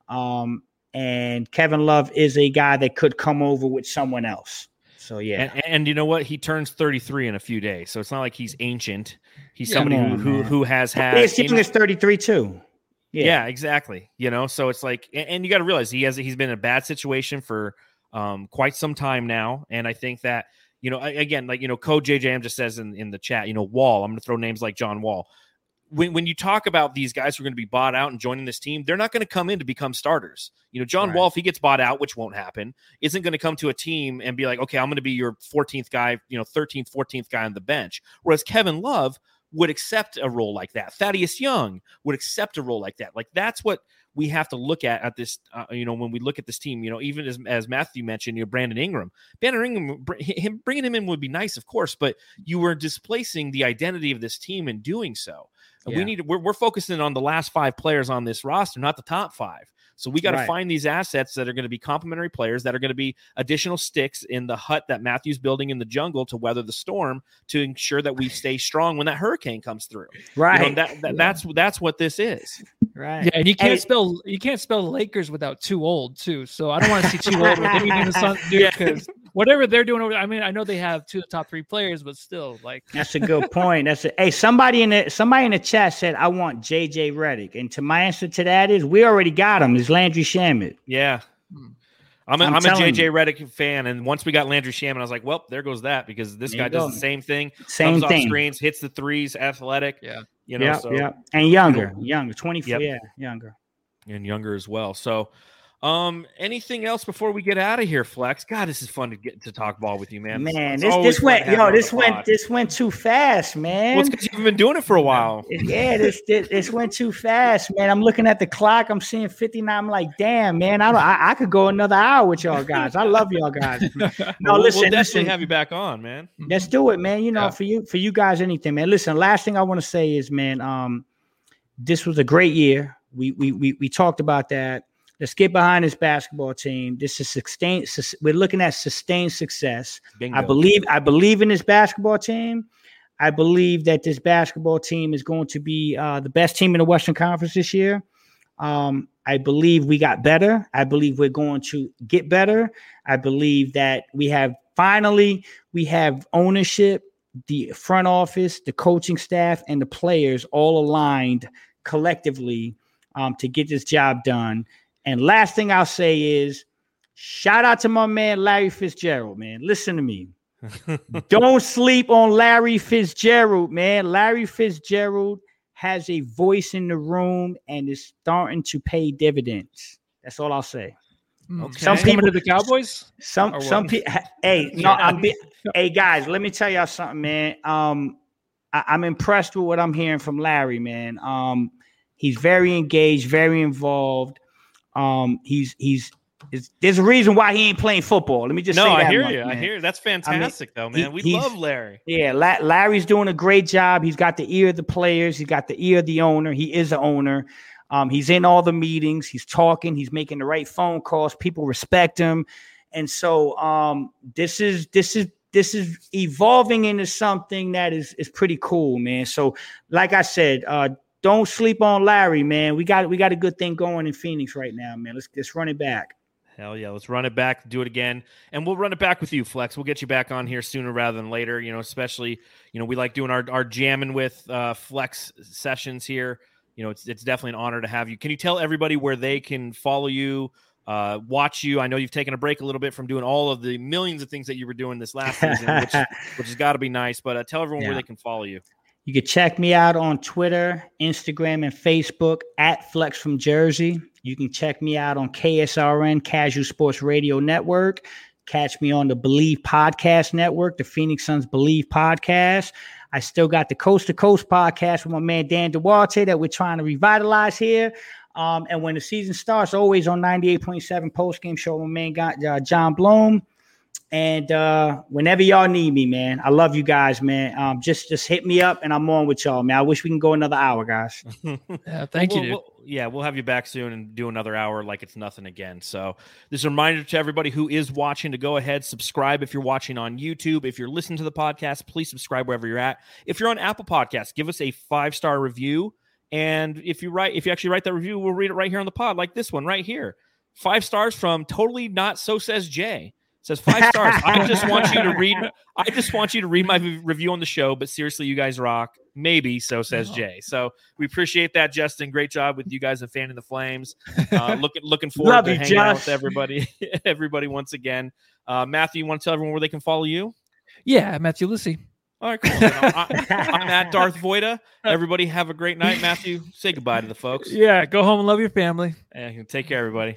Um, and Kevin Love is a guy that could come over with someone else. So yeah. And, and you know what? He turns 33 in a few days, so it's not like he's ancient. He's Yeah. somebody who, who who has had His young in- is 33 too. Yeah. exactly. You know, so it's like, and, and you got to realize he has he's been in a bad situation for um quite some time now, and I think that you know, again, like you know, Code JJM just says in in the chat, you know, Wall. I'm going to throw names like John Wall. When when you talk about these guys who are going to be bought out and joining this team, they're not going to come in to become starters. You know, John Right. Wall, if he gets bought out, which won't happen, isn't going to come to a team and be like, okay, I'm going to be your 14th guy, you know, 13th, 14th guy on the bench. Whereas Kevin Love would accept a role like that. Thaddeus Young would accept a role like that. Like that's what we have to look at at this. Uh, you know, when we look at this team, you know, even as as Matthew mentioned, you know, Brandon Ingram, Brandon Ingram, him bringing him in would be nice, of course, but you were displacing the identity of this team in doing so. And We need to, we're, we're focusing on the last five players on this roster, not the top five. So we got to Right. find these assets that are going to be complementary players that are going to be additional sticks in the hut that Matthew's building in the jungle to weather the storm to ensure that we stay strong when that hurricane comes through. You know, Right. that, that that's that's what this is. right. Yeah, and you can't Hey. spell you can't spell Lakers without too old too. So I don't want to see too old with anything the sun, dude. Yeah. Because whatever they're doing over, I mean, I know they have two of the top three players, but still, like, That's a good point. That's a hey. Somebody in the somebody in the chat said I want JJ Redick. and to my answer to that is we already got him. Is Landry Shamet? Yeah. I'm a, I'm I'm, a JJ Redick fan, and once we got Landry Shamet, I was like, "Well, there goes that," because this There guy does go. the same thing, Same comes off thing. screens, hits the threes, athletic, yeah, you know, yeah, so yeah, and younger, younger, twenty four, Yep. yeah, younger. and younger as well. So, um, anything else before we get out of here, Flex? God, this is fun to get to talk ball with you, man. Man, It's this this went to have you yo, this went pod. this went too fast, man. Well, because you've been doing it for a while. yeah, this, this this went too fast, man. I'm looking at the clock. I'm seeing 59. I'm like, damn, man. I don't, I, I could go another hour with y'all guys. I love y'all guys. No, We'll- listen, we'll definitely listen. have you back on, man. Let's do it, man. You know, Yeah. for you, for you guys, anything, man. Listen, last thing I want to say is, man, um, this was a great year. We we we we talked about that. Let's get behind this basketball team. This is sustained. sus- We're looking at sustained success. Bingo. I believe. I believe in this basketball team. I believe that this basketball team is going to be uh, the best team in the Western Conference this year. Um, I believe we got better. I believe we're going to get better. I believe that we have finally we have ownership, the front office, the coaching staff, and the players all aligned collectively um, to get this job done. And last thing I'll say is, shout out to my man Larry Fitzgerald. Man, listen to me. Don't sleep on Larry Fitzgerald, man. Larry Fitzgerald has a voice in the room and is starting to pay dividends. That's all I'll say. Hmm. Okay. Some people to the Cowboys. Some some people. Hey, no, I'm. Be, hey guys, let me tell y'all something, man. Um, I, I'm impressed with what I'm hearing from Larry, man. Um, he's very engaged, very involved. Um, he's he's. Is, there's a reason why he ain't playing football. Let me just no, say I hear much, you. I hear you. That's fantastic, though, he- man. we love Larry. Yeah, La- Larry's doing a great job. He's got the ear of the players. He's got the ear of the owner. He is the owner. Um, he's in all the meetings. He's talking. He's making the right phone calls. People respect him, and so um, this is this is this is evolving into something that is is pretty cool, man. So, like I said, uh, don't sleep on Larry, man. We got we got a good thing going in Phoenix right now, man. Let's let's run it back. Hell yeah, let's run it back, do it again, and we'll run it back with you, Flex. We'll get you back on here sooner rather than later. You know, especially you know we like doing our our jamming with uh, Flex sessions here. You know, it's it's definitely an honor to have you. Can you tell everybody where they can follow you, uh, watch you? I know you've taken a break a little bit from doing all of the millions of things that you were doing this last season, which which has got to be nice. But uh, tell everyone where they can follow you. You can check me out on Twitter, Instagram, and Facebook at Flex from Jersey. You can check me out on KSRN, Casual Sports Radio Network. Catch me on the Believe Podcast Network, the Phoenix Suns Believe Podcast. I still got the Coast to Coast podcast with my man Dan Duarte that we're trying to revitalize here. Um, and when the season starts, always on 98.7 post game show with my man uh, John Bloom. And uh, whenever y'all need me, man, I love you guys, man. Um, just just hit me up, and I'm on with y'all, man. I wish we can go another hour, guys. Yeah, thank you, We'll- dude. we'll- yeah, we'll have you back soon and do another hour like it's nothing again. So, this is a reminder to everybody who is watching to go ahead, subscribe if you're watching on YouTube. If you're listening to the podcast, please subscribe wherever you're at. If you're on Apple Podcasts, give us a five star review. And if you write, if you actually write that review, we'll read it right here on the pod, like this one right here. Five stars from totally not so says Jay. Says five stars. I just want you to read. I just want you to read my review on the show. But seriously, you guys rock. Maybe so says. Jay. So we appreciate that, Justin. Great job with you guys and fanning the flames. Uh, looking looking forward Love to you, hanging out with everybody. everybody once again. Uh, Matthew, you want to tell everyone where they can follow you? Yeah, Matthew Lucy. All right, cool. Then I, I'm at Darth Voida. Everybody have a great night. Matthew, say goodbye to the folks. Yeah, go home and love your family. And take care, everybody.